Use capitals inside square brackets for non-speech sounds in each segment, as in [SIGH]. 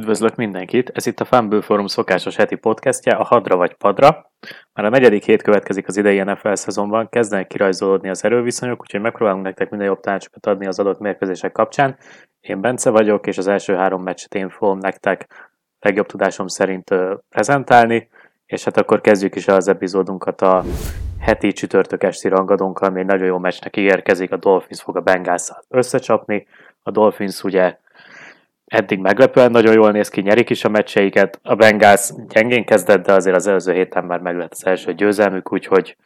Üdvözlök mindenkit! Ez itt a Fumble Forum szokásos heti podcastje, a Hadra vagy Padra. Már a negyedik hét következik az idei NFL szezonban, kezdenek kirajzolódni az erőviszonyok, úgyhogy megpróbálunk nektek minden jobb tanácsokat adni az adott mérkőzések kapcsán. Én Bence vagyok, és az első három meccset én fogom nektek legjobb tudásom szerint prezentálni, és hát akkor kezdjük is az epizódunkat a heti csütörtök esti rangadónkkal, ami egy nagyon jó meccsnek ígérkezik, a Dolphins fog a bengals összecsapni. A Dolphins ugye eddig meglepően nagyon jól néz ki, nyerik is a meccseiket. A Bengals gyengén kezdett, de azért az előző héten már meg lett az első győzelmük, úgyhogy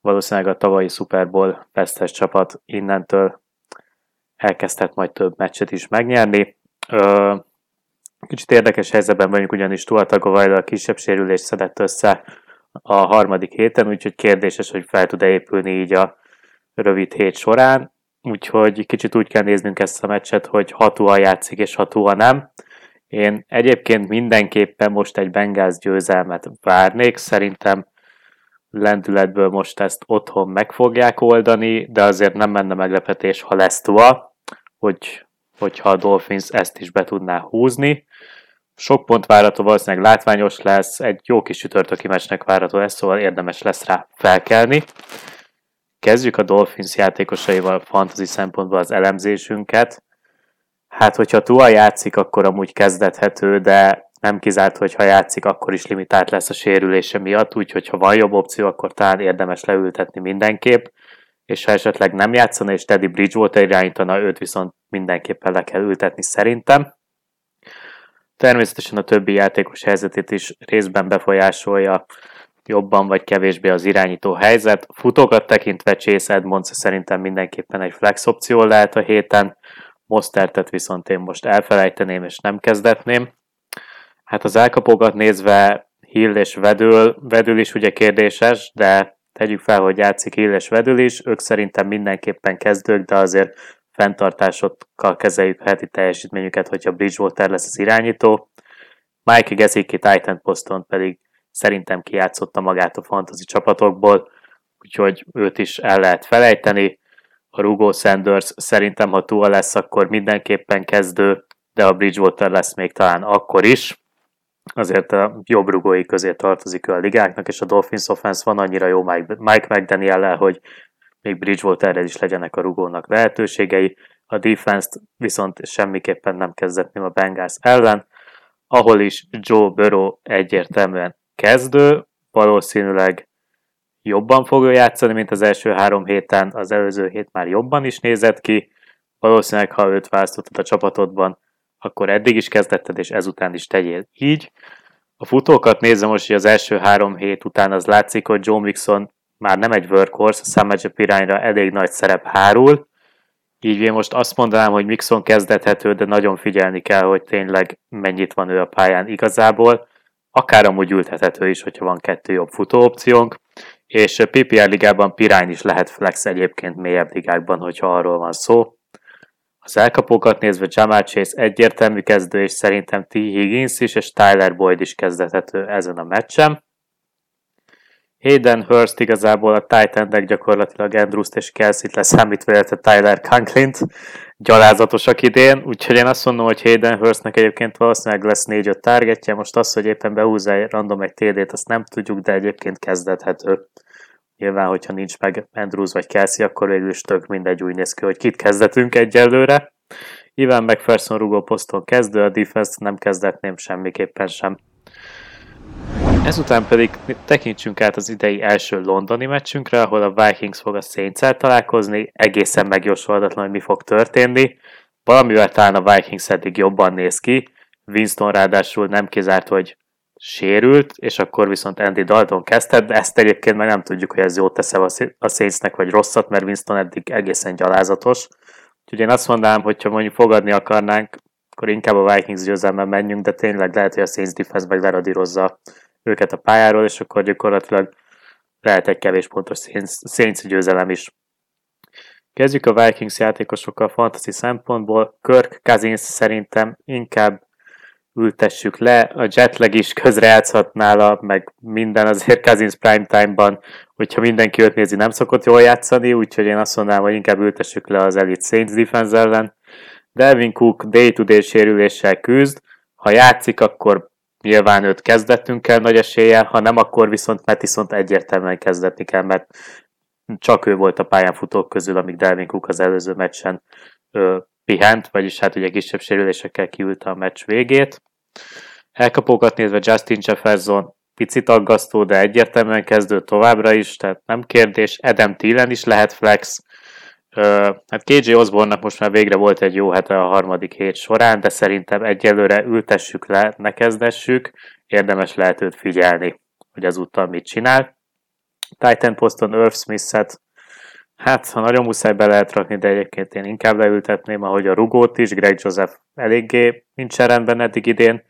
valószínűleg a tavalyi Super Bowl vesztes csapat innentől elkezdhet majd több meccset is megnyerni. Kicsit érdekes helyzetben vagyunk, ugyanis Tua Tagovailoa a kisebb sérülést szedett össze a harmadik héten, úgyhogy kérdéses, hogy fel tud-e épülni így a rövid hét során. Úgyhogy kicsit úgy kell néznünk ezt a meccset, hogy hatóan játszik és hatóan nem. Én egyébként mindenképpen most egy Bengals győzelmet várnék, szerintem lendületből most ezt otthon meg fogják oldani, de azért nem menne meglepetés, ha lesz Tua, hogy, hogyha a Dolphins ezt is be tudná húzni. Sok pont várható, valószínűleg látványos lesz, egy jó kis csütörtöki meccsnek várható lesz, szóval érdemes lesz rá felkelni. Kezdjük a Dolphins játékosaival fantasy szempontból az elemzésünket. Hát, hogyha Tua játszik, akkor amúgy kezdethető, de nem kizárt, hogy ha játszik, akkor is limitált lesz a sérülése miatt, úgyhogy ha van jobb opció, akkor talán érdemes leültetni mindenképp, és ha esetleg nem játszana, és Teddy Bridgewater irányítana, őt viszont mindenképpen le kell ültetni szerintem. Természetesen a többi játékos helyzetét is részben befolyásolja jobban vagy kevésbé az irányító helyzet. Futókat tekintve Chase Edmonds szerintem mindenképpen egy flex opció lehet a héten, Mostertet viszont én most elfelejteném és nem kezdetném. Hát az elkapogat nézve Hill és Vedül, Vedül is ugye kérdéses, de tegyük fel, hogy játszik Hill és Vedül is, ők szerintem mindenképpen kezdők, de azért fenntartásokkal kezeljük a heti teljesítményüket, hogyha Bridgewater lesz az irányító. Mike Gesicki Titan poszton pedig szerintem kijátszotta magát a fantasy csapatokból, úgyhogy őt is el lehet felejteni. A Rugo Sanders szerintem, ha túl lesz, akkor mindenképpen kezdő, de a Bridgewater lesz még talán akkor is. Azért a jobb rugói közé tartozik ő a ligáknak, és a Dolphins offense van annyira jó Mike, Mike mcdaniel hogy még Bridgewaterre is legyenek a rugónak lehetőségei. A defense-t viszont semmiképpen nem kezdetném a Bengals ellen, ahol is Joe Burrow egyértelműen kezdő, valószínűleg jobban fogja játszani, mint az első három héten, az előző hét már jobban is nézett ki, valószínűleg ha őt választottad a csapatodban, akkor eddig is kezdetted, és ezután is tegyél így. A futókat nézem most, hogy az első három hét után az látszik, hogy Joe Mixon már nem egy workhorse, a Sam irányra elég nagy szerep hárul, így én most azt mondanám, hogy Mixon kezdethető, de nagyon figyelni kell, hogy tényleg mennyit van ő a pályán igazából akár amúgy ültethető is, hogyha van kettő jobb futó opciónk, és PPR ligában Pirány is lehet flex egyébként mélyebb ligákban, hogyha arról van szó. Az elkapókat nézve Jamal Chase egyértelmű kezdő, és szerintem T. Higgins is, és Tyler Boyd is kezdethető ezen a meccsen. Hayden Hurst igazából a titan gyakorlatilag Andrews-t és Kelsey-t leszámítva, illetve Tyler Conklin-t gyalázatosak idén, úgyhogy én azt mondom, hogy Hayden Hurstnek egyébként valószínűleg lesz 4-5 targetje, most az, hogy éppen behúzza random egy TD-t, azt nem tudjuk, de egyébként kezdethető. Nyilván, hogyha nincs meg Andrews vagy Kelsey, akkor végül is tök mindegy úgy néz ki, hogy kit kezdetünk egyelőre. Ivan McPherson rugó poszton kezdő, a defense nem kezdetném semmiképpen sem. Ezután pedig tekintsünk át az idei első londoni meccsünkre, ahol a Vikings fog a saints találkozni, egészen megjósolhatatlan, hogy mi fog történni. Valamivel talán a Vikings eddig jobban néz ki, Winston ráadásul nem kizárt, hogy sérült, és akkor viszont Andy Dalton kezdte, de ezt egyébként meg nem tudjuk, hogy ez jót tesz a Saintsnek, vagy rosszat, mert Winston eddig egészen gyalázatos. Úgyhogy én azt mondanám, hogyha mondjuk fogadni akarnánk, akkor inkább a Vikings győzelmen menjünk, de tényleg lehet, hogy a Saints defense meg leradírozza őket a pályáról, és akkor gyakorlatilag lehet egy kevés pontos Saints győzelem is. Kezdjük a Vikings játékosokkal fantasy szempontból. Kirk Cousins szerintem inkább ültessük le, a jetlag is közrejátszhat nála, meg minden azért Cousins prime time-ban, hogyha mindenki őt nézi, nem szokott jól játszani, úgyhogy én azt mondanám, hogy inkább ültessük le az Elite Saints defense ellen. Delvin Cook day-to-day sérüléssel küzd, Ha játszik, akkor nyilván őt kezdettünk kell nagy eséllyel, ha nem, akkor viszont Mattison egyértelműen kezdetni kell, mert csak ő volt a pályán futók közül, amíg Delvin Cook az előző meccsen ö, pihent, vagyis hát ugye kisebb sérülésekkel kiült a meccs végét. Elkapókat nézve Justin Jefferson picit aggasztó, de egyértelműen kezdő továbbra is, tehát nem kérdés. Adam Thielen is lehet flex. Hát KJ Osborne-nak most már végre volt egy jó hete a harmadik hét során, de szerintem egyelőre ültessük le, ne kezdessük. Érdemes lehet őt figyelni, hogy azúttal mit csinál. Titan poszton Irv Smith-et Hát, ha nagyon muszáj be lehet rakni, de egyébként én inkább leültetném, ahogy a rugót is, Greg Joseph eléggé nincsen rendben eddig idén.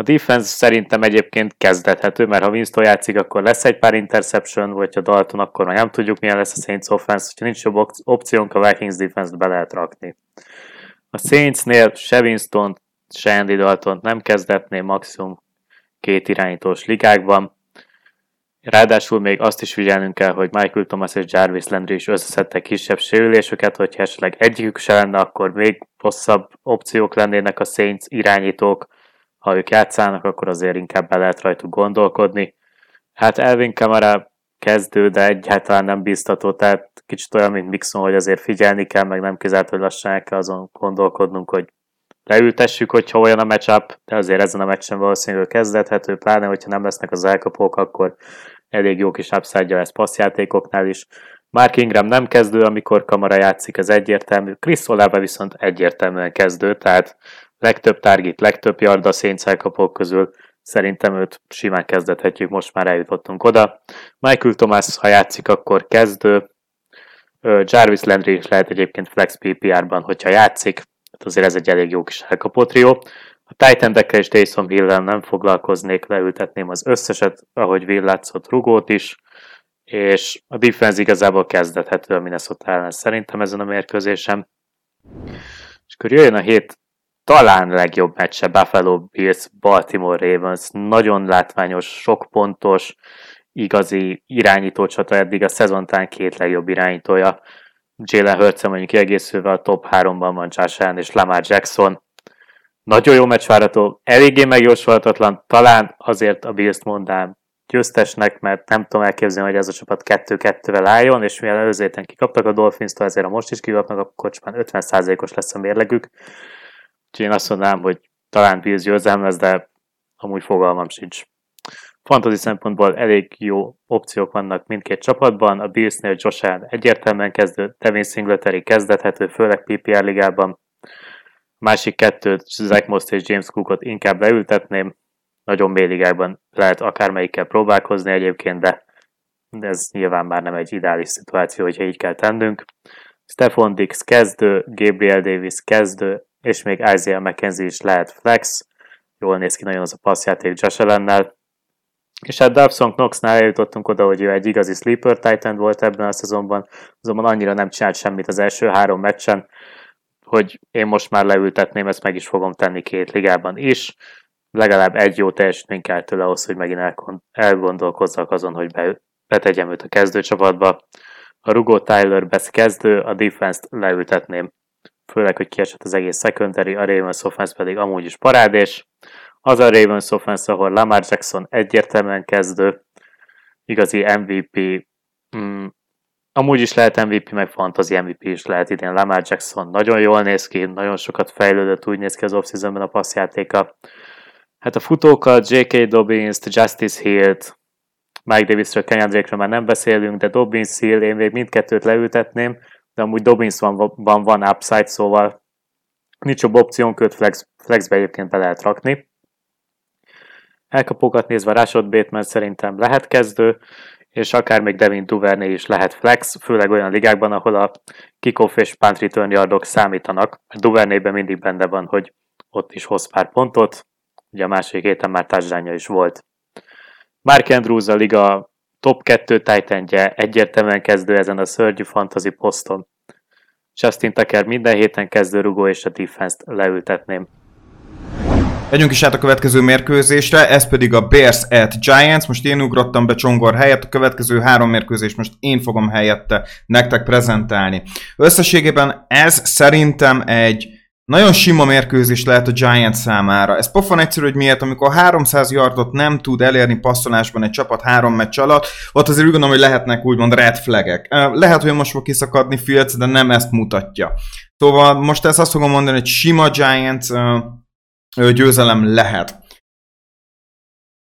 A defense szerintem egyébként kezdethető, mert ha Winston játszik, akkor lesz egy pár interception, vagy ha Dalton, akkor már nem tudjuk, milyen lesz a Saints offense, hogyha nincs jobb opciónk, a Vikings defense be lehet rakni. A Saintsnél se Winston, se Andy Dalton nem kezdetné, maximum két irányítós ligákban. Ráadásul még azt is figyelnünk kell, hogy Michael Thomas és Jarvis Landry is összeszedtek kisebb sérüléseket, hogyha esetleg egyikük se lenne, akkor még rosszabb opciók lennének a Saints irányítók. Ha ők játszanak, akkor azért inkább be lehet rajtuk gondolkodni. Hát Elvin Kamara kezdő, de egyáltalán nem biztató, tehát kicsit olyan, mint Mixon, hogy azért figyelni kell, meg nem kizárt, hogy lassan el kell azon gondolkodnunk, hogy leültessük, hogyha olyan a matchup, de azért ezen a meccsen valószínűleg kezdethető, pláne, hogyha nem lesznek az elkapók, akkor elég jó kis upside lesz passzjátékoknál is. Mark Ingram nem kezdő, amikor kamara játszik, ez egyértelmű. Chris Olave viszont egyértelműen kezdő, tehát legtöbb target, legtöbb yard a Saints elkapók közül szerintem őt simán kezdethetjük, most már eljutottunk oda. Michael Thomas, ha játszik, akkor kezdő. Jarvis Landry is lehet egyébként flex PPR-ban, hogyha játszik, Hát azért ez egy elég jó kis elkapó trió. A titan és Jason hill nem foglalkoznék, leültetném az összeset, ahogy Will látszott rugót is, és a defense igazából kezdethető a Minnesota ellen szerintem ezen a mérkőzésem. És akkor jöjjön a hét talán legjobb meccse Buffalo Bills, Baltimore Ravens, nagyon látványos, sok pontos, igazi irányító csata eddig a szezontán két legjobb irányítója. Jalen hurts mondjuk kiegészülve a top 3-ban van Josh és Lamar Jackson. Nagyon jó meccs várható, eléggé megjósolhatatlan, talán azért a Bills-t mondám győztesnek, mert nem tudom elképzelni, hogy ez a csapat 2-2-vel álljon, és mivel előző héten kikaptak a Dolphins-tól, ezért a most is kikapnak, akkor kocsmán 50%-os lesz a mérlegük. Úgyhogy én azt mondanám, hogy talán Bills győzelem lesz, de amúgy fogalmam sincs fantasy szempontból elég jó opciók vannak mindkét csapatban. A Billsnél Josh Allen egyértelműen kezdő, Devin Singletary kezdethető, főleg PPR ligában. A másik kettőt, Zach Most és James Cookot inkább leültetném. Nagyon mély ligában lehet akármelyikkel próbálkozni egyébként, de ez nyilván már nem egy ideális szituáció, hogyha így kell tennünk. Stefan Dix kezdő, Gabriel Davis kezdő, és még Isaiah McKenzie is lehet flex. Jól néz ki nagyon az a passzjáték Josh Allennel. És hát Dobson Knoxnál eljutottunk oda, hogy ő egy igazi sleeper titan volt ebben a szezonban, azonban annyira nem csinált semmit az első három meccsen, hogy én most már leültetném, ezt meg is fogom tenni két ligában is. Legalább egy jó teljesítmény kell tőle ahhoz, hogy megint elgondolkozzak azon, hogy be, betegyem őt a kezdőcsapatba. A Rugo Tyler Best kezdő, a defense-t leültetném. Főleg, hogy kiesett az egész secondary, a Ravens offense pedig amúgy is parádés. Az a Ravens offense, ahol Lamar Jackson egyértelműen kezdő, igazi MVP, mm, amúgy is lehet MVP, meg fantasy MVP is lehet idén. Lamar Jackson nagyon jól néz ki, nagyon sokat fejlődött, úgy néz ki az off a passzjátéka. Hát a futókat, J.K. Dobbins-t, Justice Hill-t, Mike Davisről, Kenyan már nem beszélünk, de Dobbins Hill, én még mindkettőt leültetném, de amúgy Dobbins van, van, van upside, szóval nincs jobb opciónk, őt flex, flexbe egyébként be lehet rakni. Elkapókat nézve Rashad Bateman szerintem lehet kezdő, és akár még Devin Duvernay is lehet flex, főleg olyan ligákban, ahol a kickoff és punt return yardok számítanak. A Duvernayben mindig benne van, hogy ott is hoz pár pontot, ugye a másik héten már társadalnya is volt. Mark Andrews a liga top 2 titan egyértelműen kezdő ezen a szörnyű fantasy poszton. Justin Tucker minden héten kezdő rugó és a defense-t leültetném. Megyünk is át a következő mérkőzésre, ez pedig a Bears at Giants. Most én ugrottam be Csongor helyett, a következő három mérkőzést most én fogom helyette nektek prezentálni. Összességében ez szerintem egy nagyon sima mérkőzés lehet a Giants számára. Ez pofon egyszerű, hogy miért, amikor 300 yardot nem tud elérni passzolásban egy csapat három meccs alatt, ott azért úgy gondolom, hogy lehetnek úgymond red flagek. Lehet, hogy most fog kiszakadni Fields, de nem ezt mutatja. Szóval most ezt azt fogom mondani, hogy sima Giants győzelem lehet.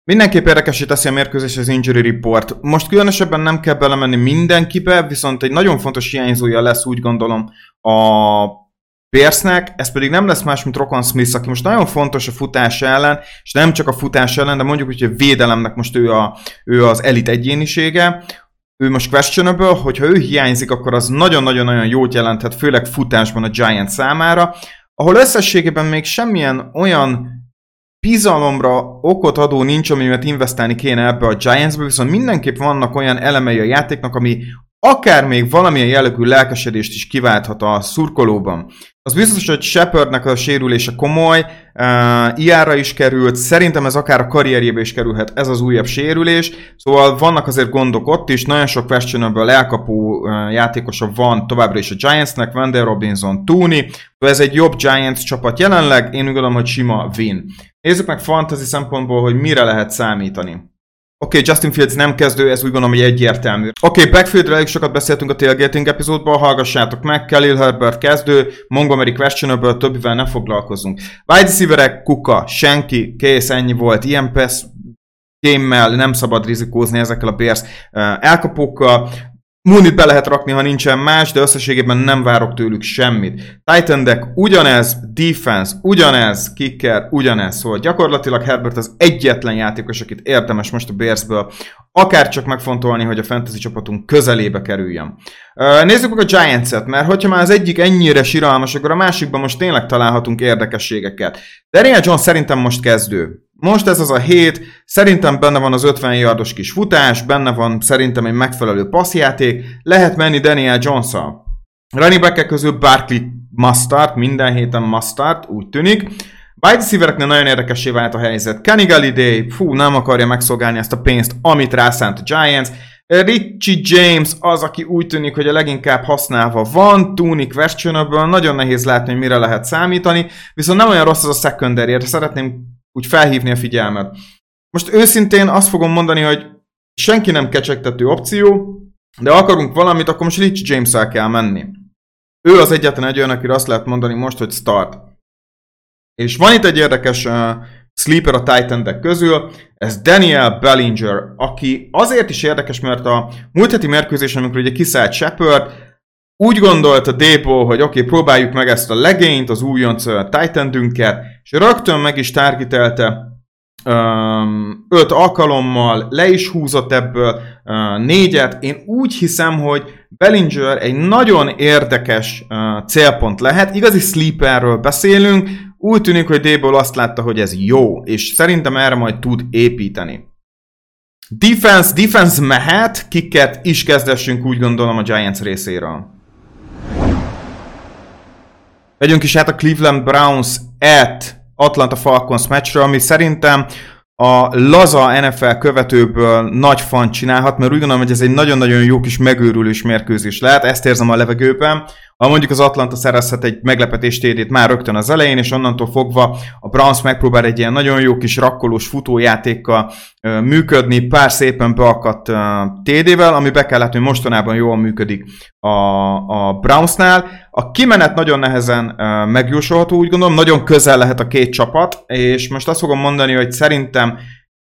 Mindenképp érdekesé teszi a mérkőzés az injury report. Most különösebben nem kell belemenni mindenkibe, viszont egy nagyon fontos hiányzója lesz úgy gondolom a Pierce-nek, ez pedig nem lesz más, mint Rokon Smith, aki most nagyon fontos a futás ellen, és nem csak a futás ellen, de mondjuk, hogy a védelemnek most ő, a, ő az elit egyénisége, ő most questionable, hogyha ő hiányzik, akkor az nagyon-nagyon-nagyon jót jelenthet, főleg futásban a Giant számára, ahol összességében még semmilyen olyan bizalomra okot adó nincs, amivel investálni kéne ebbe a Giantsbe, viszont mindenképp vannak olyan elemei a játéknak, ami akár még valamilyen jellegű lelkesedést is kiválthat a szurkolóban. Az biztos, hogy Shepardnek a sérülése komoly, uh, iára is került, szerintem ez akár a karrierjébe is kerülhet ez az újabb sérülés, szóval vannak azért gondok ott is, nagyon sok questionable elkapó uh, játékosa van továbbra is a Giantsnek, Wendell Robinson, Tooney, ez egy jobb Giants csapat jelenleg, én úgy gondolom, hogy sima win. Nézzük meg fantasy szempontból, hogy mire lehet számítani. Oké, okay, Justin Fields nem kezdő, ez úgy gondolom, hogy egyértelmű. Oké, okay, backfieldről elég sokat beszéltünk a tailgating epizódban, hallgassátok meg, Khalil Herbert kezdő, Montgomery questionable, többivel ne foglalkozunk. Wide receiverek, Kuka, senki, kész, ennyi volt, ilyen pass gémmel nem szabad rizikózni ezekkel a Bears elkapókkal. Munit be lehet rakni, ha nincsen más, de összességében nem várok tőlük semmit. Titan deck ugyanez, defense ugyanez, kicker ugyanez, szóval gyakorlatilag Herbert az egyetlen játékos, akit érdemes most a Bearsből akár csak megfontolni, hogy a fantasy csapatunk közelébe kerüljön. Nézzük meg a Giants-et, mert hogyha már az egyik ennyire siralmas, akkor a másikban most tényleg találhatunk érdekességeket. Daniel Jones szerintem most kezdő. Most ez az a hét, szerintem benne van az 50 yardos kis futás, benne van szerintem egy megfelelő passzjáték, lehet menni Daniel Jones-szal. Running back közül Barkley must minden héten must úgy tűnik. Wide nagyon érdekessé vált a helyzet. Kenny Galladay, fú, nem akarja megszolgálni ezt a pénzt, amit rászánt a Giants. Richie James az, aki úgy tűnik, hogy a leginkább használva van, Tooney questionable, nagyon nehéz látni, hogy mire lehet számítani, viszont nem olyan rossz az a secondary, szeretném úgy felhívni a figyelmet. Most őszintén azt fogom mondani, hogy senki nem kecsegtető opció, de akarunk valamit, akkor most Rich james kell menni. Ő az egyetlen egy olyan, akire azt lehet mondani most, hogy start. És van itt egy érdekes uh, sleeper a titan közül, ez Daniel Bellinger, aki azért is érdekes, mert a múlt heti mérkőzésen, amikor ugye kiszállt Shepard, úgy gondolta Debo, hogy oké, okay, próbáljuk meg ezt a legényt, az újonc Titan-dünket, és rögtön meg is targetelte um, öt alkalommal, le is húzott ebből uh, négyet. Én úgy hiszem, hogy Bellinger egy nagyon érdekes uh, célpont lehet. Igazi sleeperről beszélünk, úgy tűnik, hogy Debo azt látta, hogy ez jó, és szerintem erre majd tud építeni. Defense, defense mehet, kiket is kezdessünk úgy gondolom a Giants részéről. Megyünk is át a Cleveland Browns at Atlanta Falcons meccsről, ami szerintem a laza NFL követőből nagy fan csinálhat, mert úgy gondolom, hogy ez egy nagyon-nagyon jó kis megőrülős mérkőzés lehet, ezt érzem a levegőben. Ha mondjuk az Atlanta szerezhet egy meglepetés tédét már rögtön az elején, és onnantól fogva a Browns megpróbál egy ilyen nagyon jó kis rakkolós futójátékkal működni, pár szépen beakadt TD-vel, ami be kell látni, hogy mostanában jól működik a, a Brownsnál. A kimenet nagyon nehezen megjósolható, úgy gondolom, nagyon közel lehet a két csapat, és most azt fogom mondani, hogy szerintem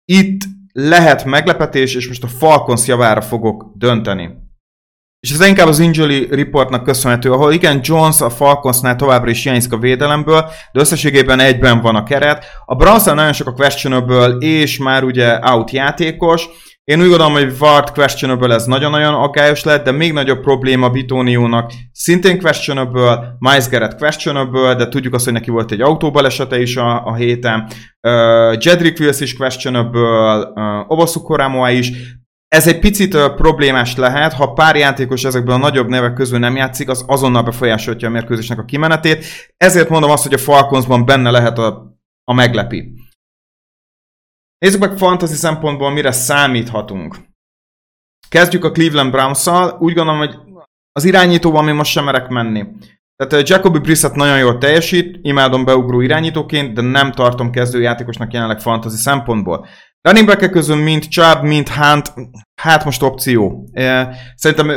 itt lehet meglepetés, és most a Falcons javára fogok dönteni. És ez inkább az injury reportnak köszönhető, ahol igen, Jones a Falconsnál továbbra is hiányzik a védelemből, de összességében egyben van a keret. A Brownsnál nagyon sok a questionable és már ugye out játékos. Én úgy gondolom, hogy Vard questionable ez nagyon-nagyon aggályos lett, de még nagyobb probléma Bitóniónak szintén questionable, Miles Garrett questionable, de tudjuk azt, hogy neki volt egy autóbalesete is a, a héten. Uh, Jedrick Wills is questionable, uh, Obasu Koramoa is, ez egy picit uh, problémás lehet, ha pár játékos ezekből a nagyobb nevek közül nem játszik, az azonnal befolyásolja a mérkőzésnek a kimenetét. Ezért mondom azt, hogy a Falconsban benne lehet a, a meglepi. Nézzük meg fantasy szempontból, mire számíthatunk. Kezdjük a Cleveland Browns-szal. Úgy gondolom, hogy az irányítóban mi most sem merek menni. Tehát Jacobi Brissett nagyon jól teljesít, imádom beugró irányítóként, de nem tartom kezdőjátékosnak jelenleg fantasy szempontból. Running back közül mint Chubb, mint Hunt, hát most opció. Szerintem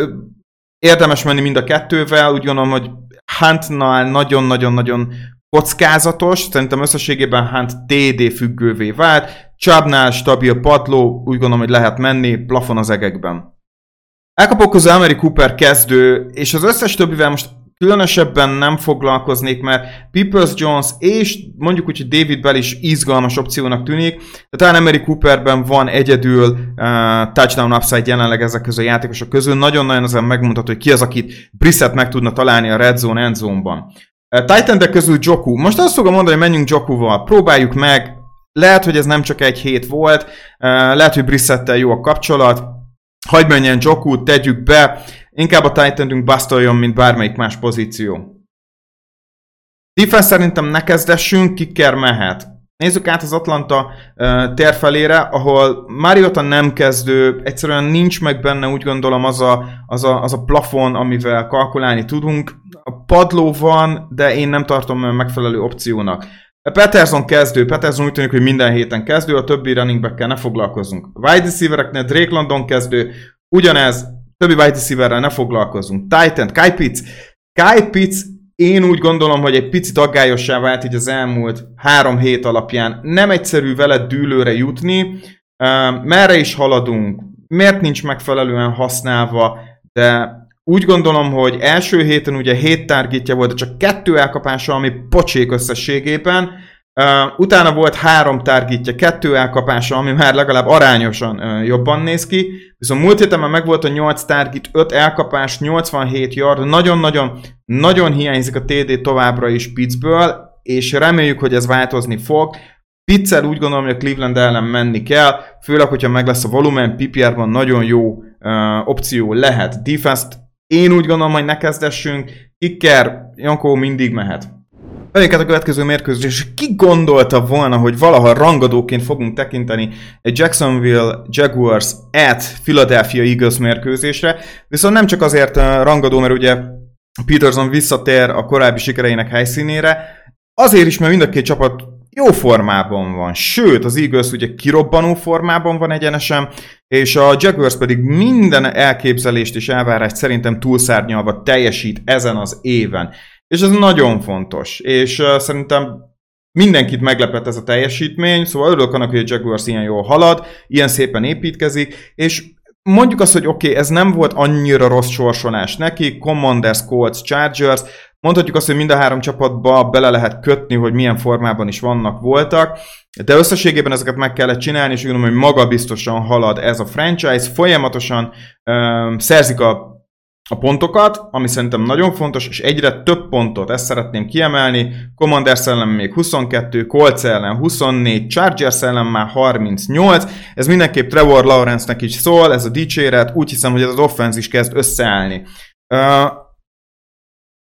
érdemes menni mind a kettővel, úgy gondolom, hogy Huntnál nagyon-nagyon-nagyon kockázatos, szerintem összességében Hunt TD függővé vált, Chubbnál stabil padló, úgy gondolom, hogy lehet menni, plafon az egekben. Elkapok közül Emery Cooper kezdő, és az összes többivel most különösebben nem foglalkoznék, mert Peoples Jones és mondjuk úgy, hogy David Bell is izgalmas opciónak tűnik, de talán Emery Cooperben van egyedül uh, touchdown upside jelenleg ezek közül a játékosok közül. Nagyon-nagyon ezen megmutató, hogy ki az, akit Brissett meg tudna találni a red zone, end zone-ban. Uh, titan közül Joku. Most azt fogom mondani, hogy menjünk Jokuval. Próbáljuk meg. Lehet, hogy ez nem csak egy hét volt. Uh, lehet, hogy Brissettel jó a kapcsolat. Hagyj menjen Joku, tegyük be. Inkább a Titanünk basztoljon, mint bármelyik más pozíció. Defense szerintem ne kezdessünk, kiker mehet. Nézzük át az Atlanta uh, térfelére, ahol Mariota nem kezdő, egyszerűen nincs meg benne úgy gondolom az a, az, a, az a plafon, amivel kalkulálni tudunk. A padló van, de én nem tartom megfelelő opciónak. Peterson kezdő, Peterson úgy tűnik, hogy minden héten kezdő, a többi running back ne foglalkozunk. Wide receivereknél Drake London kezdő, ugyanez, többi wide receiverrel ne foglalkozunk. Titan, Kai Pitts. Kai Pitts én úgy gondolom, hogy egy picit aggályossá vált így az elmúlt három hét alapján. Nem egyszerű vele dűlőre jutni. Merre is haladunk? Miért nincs megfelelően használva? De úgy gondolom, hogy első héten ugye hét targetja volt, de csak kettő elkapása, ami pocsék összességében. Utána volt három targetja, kettő elkapása, ami már legalább arányosan uh, jobban néz ki. Viszont múlt héten már megvolt a 8 target, 5 elkapás, 87 yard, nagyon-nagyon nagyon hiányzik a TD továbbra is Pittsből, és reméljük, hogy ez változni fog. Pittsel úgy gondolom, hogy a Cleveland ellen menni kell, főleg, hogyha meg lesz a volumen, PPR-ban nagyon jó uh, opció lehet. defense én úgy gondolom, hogy ne kezdessünk, Kicker, Jankó mindig mehet. Vegyünk a következő mérkőzés. Ki gondolta volna, hogy valaha rangadóként fogunk tekinteni egy Jacksonville Jaguars at Philadelphia Eagles mérkőzésre, viszont nem csak azért uh, rangadó, mert ugye Peterson visszatér a korábbi sikereinek helyszínére, azért is, mert mind a két csapat jó formában van, sőt, az Eagles ugye kirobbanó formában van egyenesen, és a Jaguars pedig minden elképzelést és elvárást szerintem túlszárnyalva teljesít ezen az éven. És ez nagyon fontos, és uh, szerintem mindenkit meglepett ez a teljesítmény, szóval örülök annak, hogy a Jaguars ilyen jól halad, ilyen szépen építkezik, és mondjuk azt, hogy oké, okay, ez nem volt annyira rossz sorsolás neki, Commanders, Colts, Chargers, mondhatjuk azt, hogy mind a három csapatba bele lehet kötni, hogy milyen formában is vannak, voltak, de összességében ezeket meg kellett csinálni, és úgy gondolom, hogy maga biztosan halad ez a franchise, folyamatosan um, szerzik a a pontokat, ami szerintem nagyon fontos, és egyre több pontot, ezt szeretném kiemelni. Commanders ellen még 22, Colts ellen 24, Chargers ellen már 38. Ez mindenképp Trevor Lawrence-nek is szól, ez a dicséret, úgy hiszem, hogy ez az offense is kezd összeállni. Uh,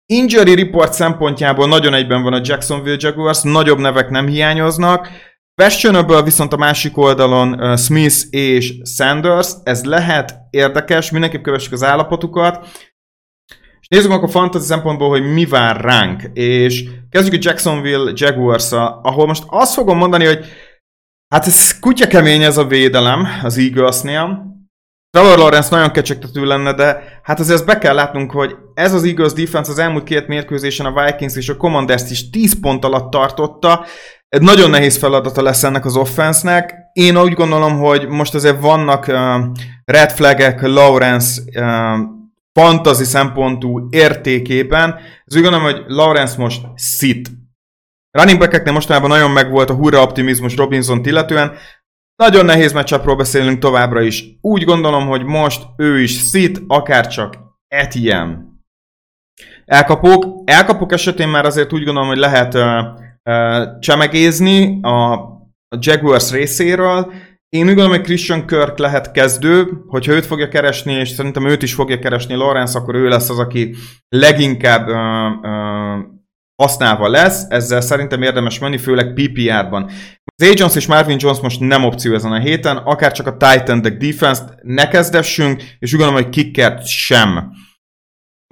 injury report szempontjából nagyon egyben van a Jacksonville Jaguars, nagyobb nevek nem hiányoznak, Questionable viszont a másik oldalon uh, Smith és Sanders, ez lehet érdekes, mindenképp kövessük az állapotukat. És nézzük akkor a fantasy szempontból, hogy mi vár ránk. És kezdjük a Jacksonville jaguars ahol most azt fogom mondani, hogy hát ez kutya kemény ez a védelem az Eaglesnél. Trevor Lawrence nagyon kecsegtető lenne, de hát azért be kell látnunk, hogy ez az Eagles defense az elmúlt két mérkőzésen a Vikings és a Commanders is 10 pont alatt tartotta, egy nagyon nehéz feladata lesz ennek az offensznek. Én úgy gondolom, hogy most azért vannak uh, red flagek Lawrence uh, fantasy szempontú értékében. Ez úgy gondolom, hogy Lawrence most szit. Running backeknél mostanában nagyon megvolt a hurra optimizmus Robinson illetően. Nagyon nehéz meccsapról beszélünk továbbra is. Úgy gondolom, hogy most ő is szit, akár csak Etienne. Elkapók. Elkapók esetén már azért úgy gondolom, hogy lehet uh, csemegézni a, a Jaguars részéről. Én úgy gondolom, hogy Christian Kirk lehet kezdő, hogyha őt fogja keresni, és szerintem őt is fogja keresni Lawrence, akkor ő lesz az, aki leginkább uh, uh, használva lesz, ezzel szerintem érdemes menni, főleg PPR-ban. Az Jones és Marvin Jones most nem opció ezen a héten, akár csak a Titan defense-t ne kezdessünk, és úgy gondolom, hogy kickert sem.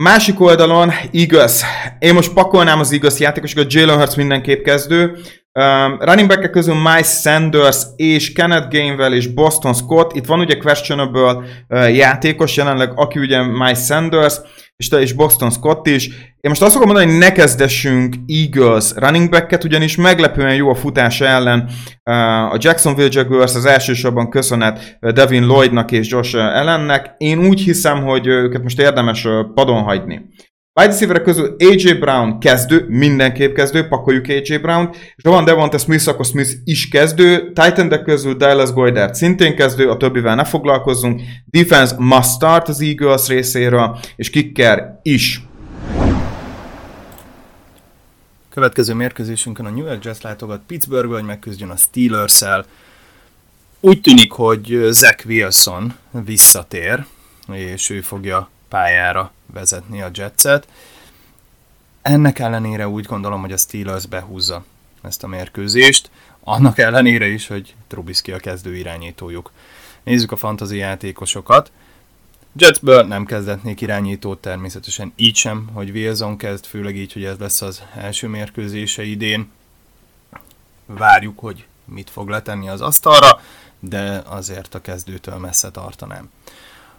Másik oldalon Eagles. Én most pakolnám az Eagles játékosokat, Jalen Hurts mindenképp kezdő. Running back közül Miles Sanders és Kenneth Gainwell és Boston Scott. Itt van ugye questionable uh, játékos jelenleg, aki ugye Miles Sanders és, és Boston Scott is. Én most azt fogom mondani, hogy ne kezdessünk Eagles running back-et, ugyanis meglepően jó a futása ellen. Uh, a Jacksonville Jaguars az elsősorban köszönet Devin Lloydnak és Josh Allennek. Én úgy hiszem, hogy őket most érdemes padon hagyni. Wide receiver közül AJ Brown kezdő, mindenképp kezdő, pakoljuk AJ Brown, és ha van Devonta Smith, akkor Smith is kezdő, titan közül Dallas Goydert szintén kezdő, a többivel ne foglalkozzunk, defense must start az Eagles részéről, és kicker is. Következő mérkőzésünkön a New York Jets látogat Pittsburgh, hogy megküzdjön a Steelers-el. Úgy tűnik, hogy Zach Wilson visszatér, és ő fogja pályára vezetni a Jetset. Ennek ellenére úgy gondolom, hogy a Steelers behúzza ezt a mérkőzést, annak ellenére is, hogy Trubisky a kezdő irányítójuk. Nézzük a fantazi játékosokat. Jetsből nem kezdetnék irányítót, természetesen így sem, hogy Wilson kezd, főleg így, hogy ez lesz az első mérkőzése idén. Várjuk, hogy mit fog letenni az asztalra, de azért a kezdőtől messze tartanám.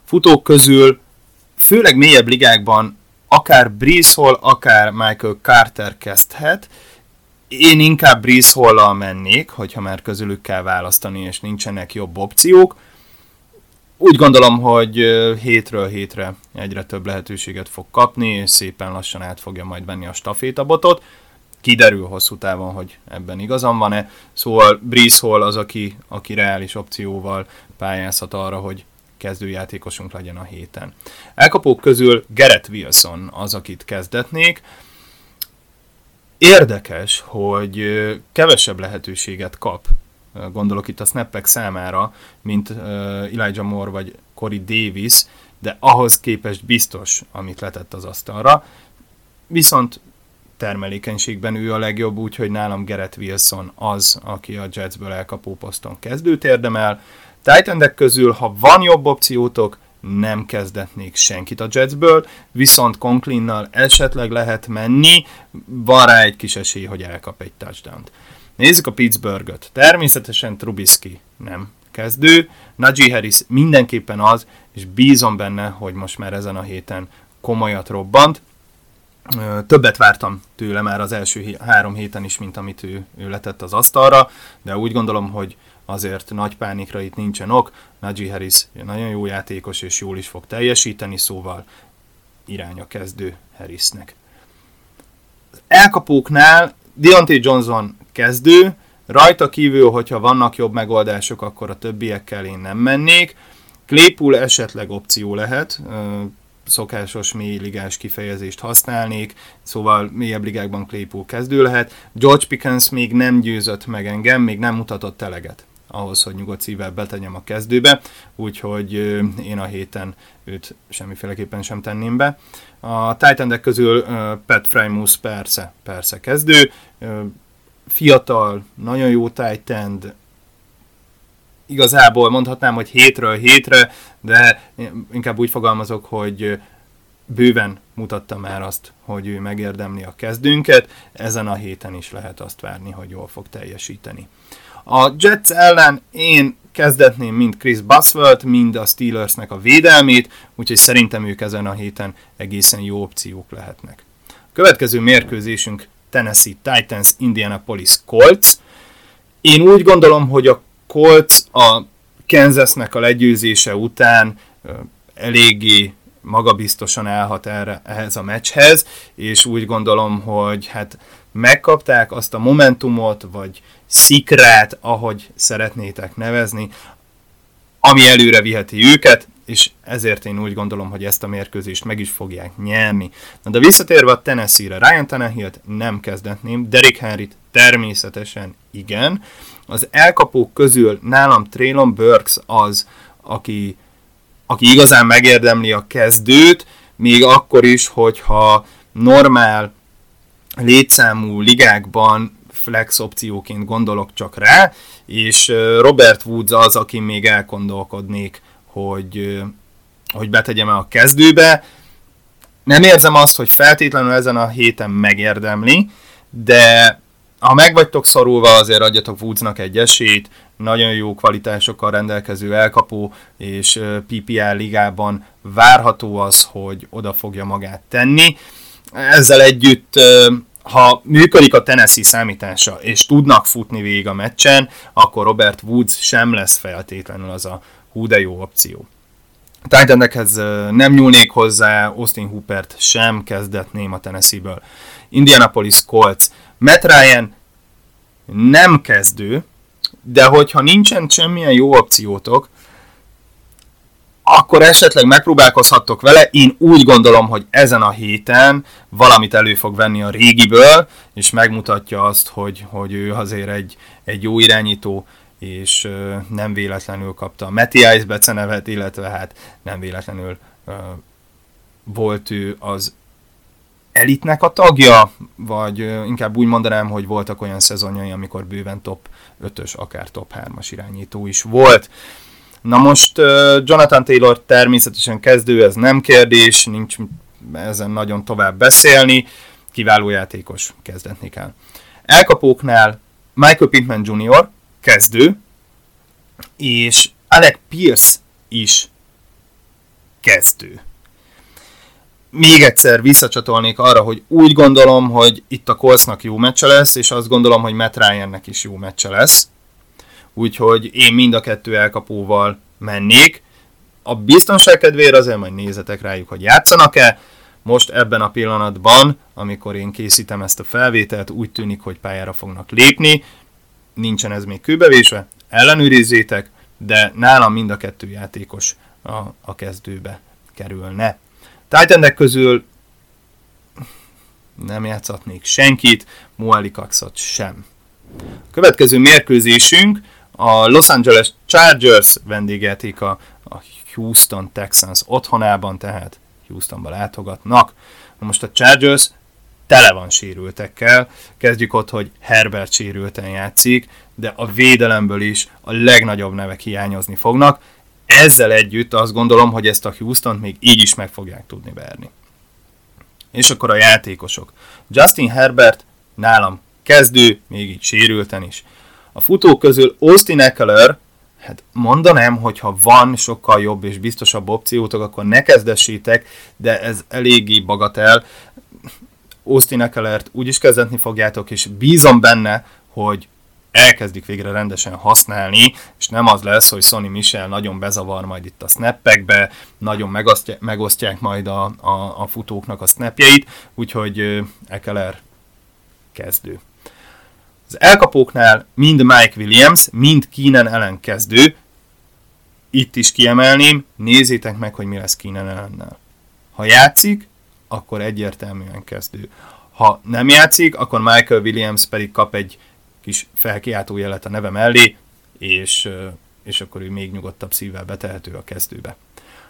Futók közül főleg mélyebb ligákban akár Breeze Hall, akár Michael Carter kezdhet. Én inkább Breeze hall mennék, hogyha már közülük kell választani, és nincsenek jobb opciók. Úgy gondolom, hogy hétről hétre egyre több lehetőséget fog kapni, és szépen lassan át fogja majd venni a stafétabotot. Kiderül hosszú távon, hogy ebben igazam van-e. Szóval Breeze Hall az, aki, aki reális opcióval pályázhat arra, hogy kezdőjátékosunk legyen a héten. Elkapók közül Gerett Wilson az, akit kezdetnék. Érdekes, hogy kevesebb lehetőséget kap, gondolok itt a snappek számára, mint Elijah Moore vagy Corey Davis, de ahhoz képest biztos, amit letett az asztalra. Viszont termelékenységben ő a legjobb, úgyhogy nálam Gerett Wilson az, aki a Jetsből elkapó poszton kezdőt érdemel. Titan közül, ha van jobb opciótok, nem kezdetnék senkit a Jetsből, viszont Conklinnal esetleg lehet menni, van rá egy kis esély, hogy elkap egy touchdown-t. Nézzük a Pittsburgh-öt. Természetesen Trubisky nem kezdő, Najee Harris mindenképpen az, és bízom benne, hogy most már ezen a héten komolyat robbant. Többet vártam tőle már az első három héten is, mint amit ő, ő letett az asztalra, de úgy gondolom, hogy azért nagy pánikra itt nincsen ok. Najee Harris nagyon jó játékos, és jól is fog teljesíteni, szóval irány a kezdő Harrisnek. Elkapóknál Deontay Johnson kezdő, rajta kívül, hogyha vannak jobb megoldások, akkor a többiekkel én nem mennék. Claypool esetleg opció lehet, szokásos mélyligás kifejezést használnék, szóval mélyebb ligákban Claypool kezdő lehet. George Pickens még nem győzött meg engem, még nem mutatott eleget ahhoz, hogy nyugodt szívvel betegyem a kezdőbe, úgyhogy én a héten őt semmiféleképpen sem tenném be. A titan közül Pat Frymus persze, persze kezdő, fiatal, nagyon jó titan igazából mondhatnám, hogy hétről hétre, de inkább úgy fogalmazok, hogy bőven mutatta már azt, hogy ő megérdemli a kezdőnket, ezen a héten is lehet azt várni, hogy jól fog teljesíteni. A Jets ellen én kezdetném mind Chris Buswell-t, mind a Steelersnek a védelmét, úgyhogy szerintem ők ezen a héten egészen jó opciók lehetnek. A következő mérkőzésünk Tennessee Titans, Indianapolis Colts. Én úgy gondolom, hogy a Colts a Kansasnek a legyőzése után eléggé magabiztosan állhat erre, ehhez a meccshez, és úgy gondolom, hogy hát megkapták azt a momentumot, vagy szikrát, ahogy szeretnétek nevezni, ami előre viheti őket, és ezért én úgy gondolom, hogy ezt a mérkőzést meg is fogják nyerni. Na de visszatérve a Tennessee-re, Ryan tannehill nem kezdetném, Derek Henryt természetesen igen. Az elkapók közül nálam Traylon Burks az, aki, aki igazán megérdemli a kezdőt, még akkor is, hogyha normál létszámú ligákban flex opcióként gondolok csak rá, és Robert Woods az, aki még elgondolkodnék, hogy, hogy betegyem-e a kezdőbe. nem érzem azt, hogy feltétlenül ezen a héten megérdemli, de ha meg vagytok szorulva, azért adjatok Woodsnak egy esélyt, nagyon jó kvalitásokkal rendelkező elkapó, és PPL ligában várható az, hogy oda fogja magát tenni. Ezzel együtt ha működik a Tennessee számítása, és tudnak futni végig a meccsen, akkor Robert Woods sem lesz feltétlenül az a hú de jó opció. Titanekhez nem nyúlnék hozzá, Austin Hoopert sem kezdetném a Tennessee-ből. Indianapolis Colts. Matt Ryan nem kezdő, de hogyha nincsen semmilyen jó opciótok, akkor esetleg megpróbálkozhattok vele. Én úgy gondolom, hogy ezen a héten valamit elő fog venni a régiből, és megmutatja azt, hogy, hogy ő azért egy, egy jó irányító, és nem véletlenül kapta a Meti Ice becenevet, illetve hát nem véletlenül uh, volt ő az elitnek a tagja, vagy uh, inkább úgy mondanám, hogy voltak olyan szezonjai, amikor bőven top 5-ös, akár top 3-as irányító is volt. Na most Jonathan Taylor természetesen kezdő, ez nem kérdés, nincs ezen nagyon tovább beszélni, kiváló játékos, kezdetni kell. Elkapóknál Michael Pittman Jr. kezdő, és Alec Pierce is kezdő. Még egyszer visszacsatolnék arra, hogy úgy gondolom, hogy itt a Coltsnak jó meccse lesz, és azt gondolom, hogy Matt Ryannek is jó meccse lesz úgyhogy én mind a kettő elkapóval mennék. A biztonság kedvéért azért majd nézzetek rájuk, hogy játszanak-e. Most ebben a pillanatban, amikor én készítem ezt a felvételt, úgy tűnik, hogy pályára fognak lépni. Nincsen ez még kőbevésve, ellenőrizzétek, de nálam mind a kettő játékos a, a kezdőbe kerülne. titan közül nem játszhatnék senkit, Muali sem. A következő mérkőzésünk a Los Angeles Chargers vendégjáték a, Houston Texans otthonában, tehát Houstonba látogatnak. Most a Chargers tele van sérültekkel. Kezdjük ott, hogy Herbert sérülten játszik, de a védelemből is a legnagyobb nevek hiányozni fognak. Ezzel együtt azt gondolom, hogy ezt a houston még így is meg fogják tudni verni. És akkor a játékosok. Justin Herbert nálam kezdő, még így sérülten is. A futók közül Austin Eckler, hát mondanám, hogy ha van sokkal jobb és biztosabb opciótok, akkor ne kezdessétek, de ez eléggé bagatel. Austin Eckler-t úgyis kezdetni fogjátok, és bízom benne, hogy elkezdik végre rendesen használni, és nem az lesz, hogy Sony Michel nagyon bezavar majd itt a snappekbe, nagyon megosztják, megosztják majd a, a, a futóknak a snapjeit, úgyhogy Ekeler kezdő. Az elkapóknál mind Mike Williams, mind Keenan ellen kezdő. Itt is kiemelném, nézzétek meg, hogy mi lesz Keenan ellennel. Ha játszik, akkor egyértelműen kezdő. Ha nem játszik, akkor Michael Williams pedig kap egy kis felkiáltó jelet a neve mellé, és, és akkor ő még nyugodtabb szívvel betehető a kezdőbe.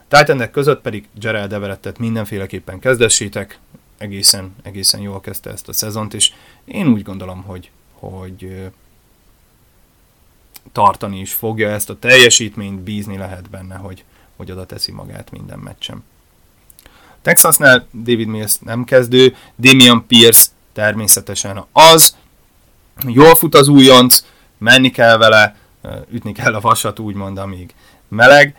Titanek között pedig Gerald Everettet mindenféleképpen kezdessétek, egészen, egészen jól kezdte ezt a szezont, és én úgy gondolom, hogy hogy tartani is fogja ezt a teljesítményt, bízni lehet benne, hogy, hogy oda teszi magát minden meccsen. Texasnál David Mills nem kezdő, Damian Pierce természetesen az, jól fut az újonc, menni kell vele, ütni kell a vasat, úgymond, amíg meleg.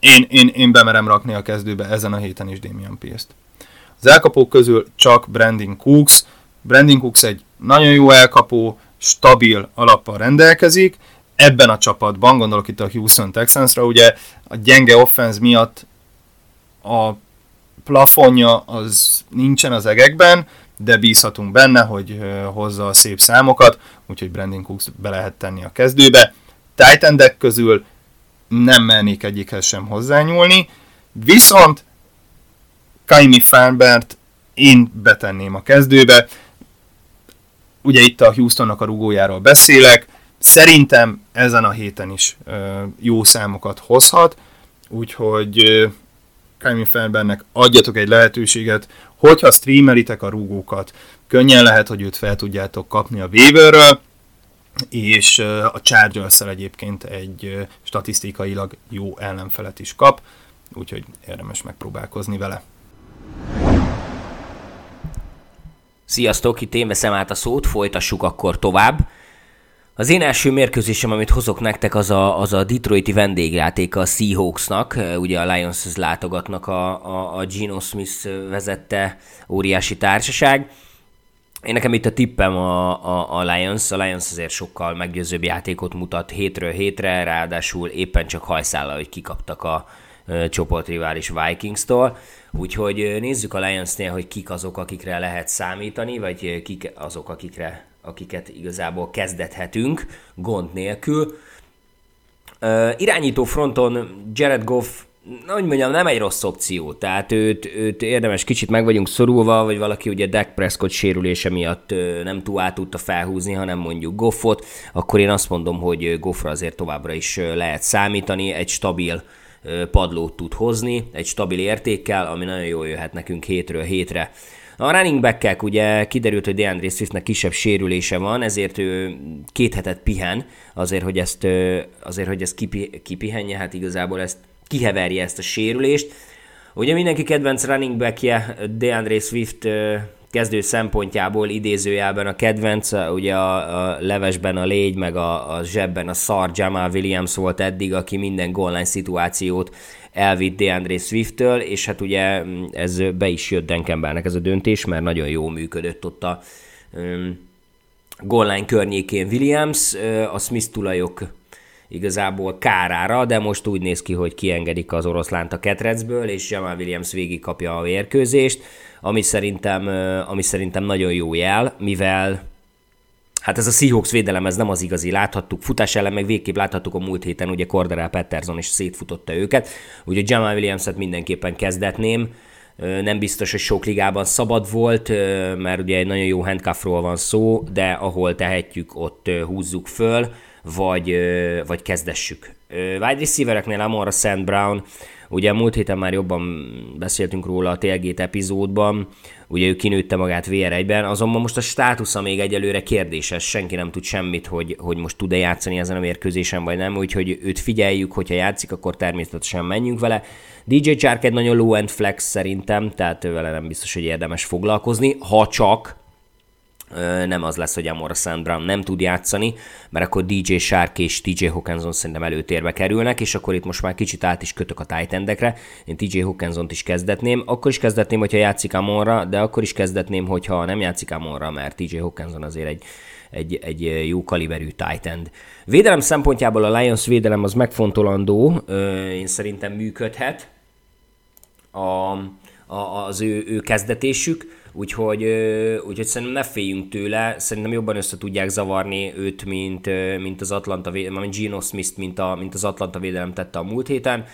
Én, én, én bemerem rakni a kezdőbe ezen a héten is Damian Pierce-t. Az elkapók közül csak Brandon Cooks, Brandon Cooks egy nagyon jó elkapó, stabil alappal rendelkezik. Ebben a csapatban, gondolok itt a Houston Texansra, ugye a gyenge offense miatt a plafonja az nincsen az egekben, de bízhatunk benne, hogy hozza a szép számokat, úgyhogy Brandon Cooks be lehet tenni a kezdőbe. Titan közül nem mernék egyikhez sem hozzányúlni, viszont Kaimi Fanbert én betenném a kezdőbe, ugye itt a Houstonnak a rugójáról beszélek, szerintem ezen a héten is jó számokat hozhat, úgyhogy Kylie Felbernek adjatok egy lehetőséget, hogyha streamelitek a rugókat, könnyen lehet, hogy őt fel tudjátok kapni a waiverről, és a chargers egyébként egy statisztikailag jó ellenfelet is kap, úgyhogy érdemes megpróbálkozni vele. Sziasztok, itt én veszem át a szót, folytassuk akkor tovább. Az én első mérkőzésem, amit hozok nektek, az a, az a Detroiti vendégjáték a Seahawksnak. Ugye a lions látogatnak a, a, a Geno Smith vezette óriási társaság. Én nekem itt a tippem a, a, a Lions. A Lions azért sokkal meggyőzőbb játékot mutat hétről hétre, ráadásul éppen csak hajszállal, hogy kikaptak a csoportrivális Vikings-tól. Úgyhogy nézzük a Lions-nél, hogy kik azok, akikre lehet számítani, vagy kik azok, akikre, akiket igazából kezdethetünk gond nélkül. Uh, irányító fronton Jared Goff hogy mondjam, nem egy rossz opció, tehát őt, őt érdemes kicsit meg vagyunk szorulva, vagy valaki ugye Dak Prescott sérülése miatt nem túl át tudta felhúzni, hanem mondjuk Goffot, akkor én azt mondom, hogy Goffra azért továbbra is lehet számítani, egy stabil padlót tud hozni, egy stabil értékkel, ami nagyon jól jöhet nekünk hétről hétre. A running back ugye kiderült, hogy DeAndre Swiftnek kisebb sérülése van, ezért ő két hetet pihen, azért, hogy ezt, azért, hogy ezt kipi, kipihenje, hát igazából ezt kiheverje ezt a sérülést. Ugye mindenki kedvenc running backje DeAndre Swift kezdő szempontjából idézőjelben a kedvenc, ugye a, a levesben a légy, meg a, a zsebben a szar Jamal Williams volt eddig, aki minden goal line elvitt DeAndre Swift-től, és hát ugye ez be is jött Denkenbernek ez a döntés, mert nagyon jó működött ott a um, goal line környékén Williams, a Smith tulajok igazából kárára, de most úgy néz ki, hogy kiengedik az oroszlánt a ketrecből, és Jamal Williams végig kapja a vérkőzést, ami szerintem, ami szerintem nagyon jó jel, mivel Hát ez a Seahawks védelem, ez nem az igazi. Láthattuk, futás ellen meg végképp láthattuk a múlt héten, ugye Cordero Patterson is szétfutotta őket. Ugye Jamal Williams-et mindenképpen kezdetném. Nem biztos, hogy sok ligában szabad volt, mert ugye egy nagyon jó handcuffról van szó, de ahol tehetjük, ott húzzuk föl vagy, vagy kezdessük. Wide receivereknél Amora St. Brown, ugye múlt héten már jobban beszéltünk róla a tailgate epizódban, ugye ő kinőtte magát VR1-ben, azonban most a státusza még egyelőre kérdéses, senki nem tud semmit, hogy, hogy most tud-e játszani ezen a mérkőzésen, vagy nem, úgyhogy őt figyeljük, hogyha játszik, akkor természetesen menjünk vele. DJ Chark egy nagyon low-end flex szerintem, tehát vele nem biztos, hogy érdemes foglalkozni, ha csak nem az lesz, hogy Amora. Brown nem tud játszani, mert akkor DJ Shark és TJ Hawkinson szerintem előtérbe kerülnek, és akkor itt most már kicsit át is kötök a tight Én TJ Hawkinson is kezdetném, akkor is kezdetném, hogyha játszik Amora, de akkor is kezdetném, hogyha nem játszik Amora, mert TJ Hawkinson azért egy, egy, egy jó kaliberű tight end. Védelem szempontjából a Lions védelem az megfontolandó, én szerintem működhet a, a, az ő, ő kezdetésük, Úgyhogy, úgyhogy szerintem ne féljünk tőle, szerintem jobban össze tudják zavarni őt, mint, mint az Atlanta mint Gino Smith, mint, a, mint az Atlanta védelem tette a múlt héten.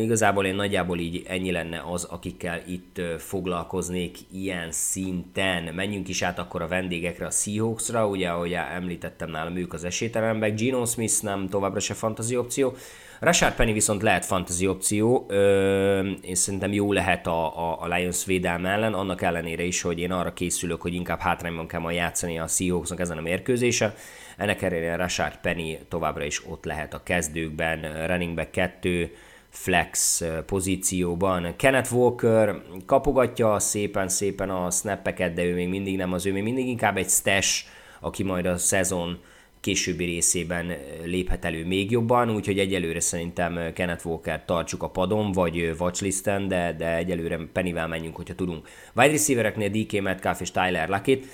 Igazából én nagyjából így ennyi lenne az, akikkel itt foglalkoznék ilyen szinten. Menjünk is át akkor a vendégekre, a Seahawksra, ugye ahogy említettem nálam ők az esélytelenbek, Gino Smith nem továbbra se fantasy opció. Rashard Penny viszont lehet fantasy opció, ö, és szerintem jó lehet a, a, a Lions védelme ellen, annak ellenére is, hogy én arra készülök, hogy inkább hátrányban kell majd játszani a Seahawksnak ezen a mérkőzésen. Ennek ellenére Rashard Penny továbbra is ott lehet a kezdőkben, running back 2, flex pozícióban. Kenneth Walker kapogatja szépen-szépen a snappeket, de ő még mindig nem az, ő még mindig inkább egy stash, aki majd a szezon későbbi részében léphet elő még jobban, úgyhogy egyelőre szerintem Kenneth Walker tartsuk a padon, vagy watchlisten, de, de egyelőre Pennyvel menjünk, hogyha tudunk. Wide receivereknél DK Metcalf és Tyler Luckett.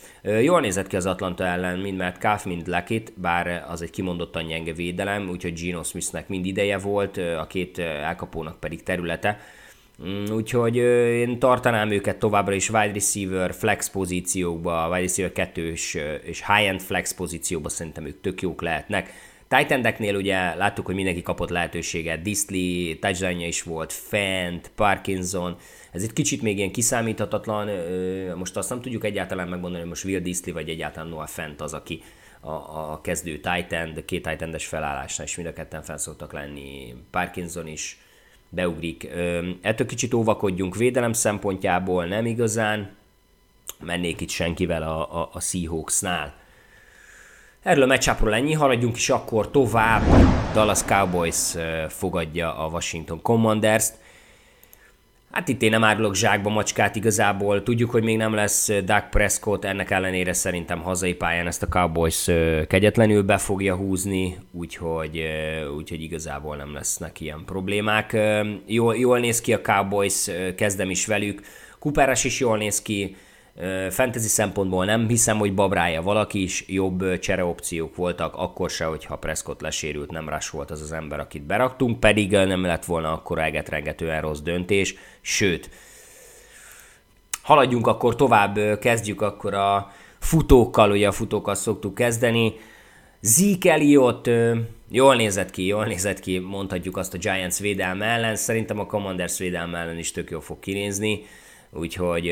Jól nézett ki az Atlanta ellen, mind Metcalf, mind Luckett, bár az egy kimondottan gyenge védelem, úgyhogy Geno Smithnek mind ideje volt, a két elkapónak pedig területe úgyhogy én tartanám őket továbbra is wide receiver flex pozíciókba, wide receiver 2 és, és high-end flex pozícióba szerintem ők tök jók lehetnek. Titan ugye láttuk, hogy mindenki kapott lehetőséget, Disley, touchdown is volt, Fent, Parkinson, ez egy kicsit még ilyen kiszámíthatatlan, most azt nem tudjuk egyáltalán megmondani, hogy most Will Disley vagy egyáltalán Noah Fent az, aki a, a kezdő Titan, két titan felállásnál is mind a ketten felszóltak lenni, Parkinson is, beugrik. Ettől kicsit óvakodjunk védelem szempontjából, nem igazán mennék itt senkivel a, a, a Seahawksnál. Erről a meccsapról ennyi, haladjunk is akkor tovább. Dallas Cowboys fogadja a Washington Commanders-t. Hát itt én nem árulok zsákba macskát igazából. Tudjuk, hogy még nem lesz Doug Prescott, ennek ellenére szerintem hazai pályán ezt a Cowboys kegyetlenül be fogja húzni, úgyhogy, úgyhogy igazából nem lesznek ilyen problémák. Jól, jól néz ki a Cowboys, kezdem is velük. Kuperes is jól néz ki, Fantasy szempontból nem hiszem, hogy babrája valaki is, jobb csereopciók voltak, akkor se, hogyha Prescott lesérült, nem rás volt az az ember, akit beraktunk, pedig nem lett volna akkor egetrengetően rossz döntés, sőt, haladjunk akkor tovább, kezdjük akkor a futókkal, ugye a futókkal szoktuk kezdeni. Zeke Elliott jól nézett ki, jól nézett ki, mondhatjuk azt a Giants védelme ellen, szerintem a Commanders védelme ellen is tök jól fog kinézni úgyhogy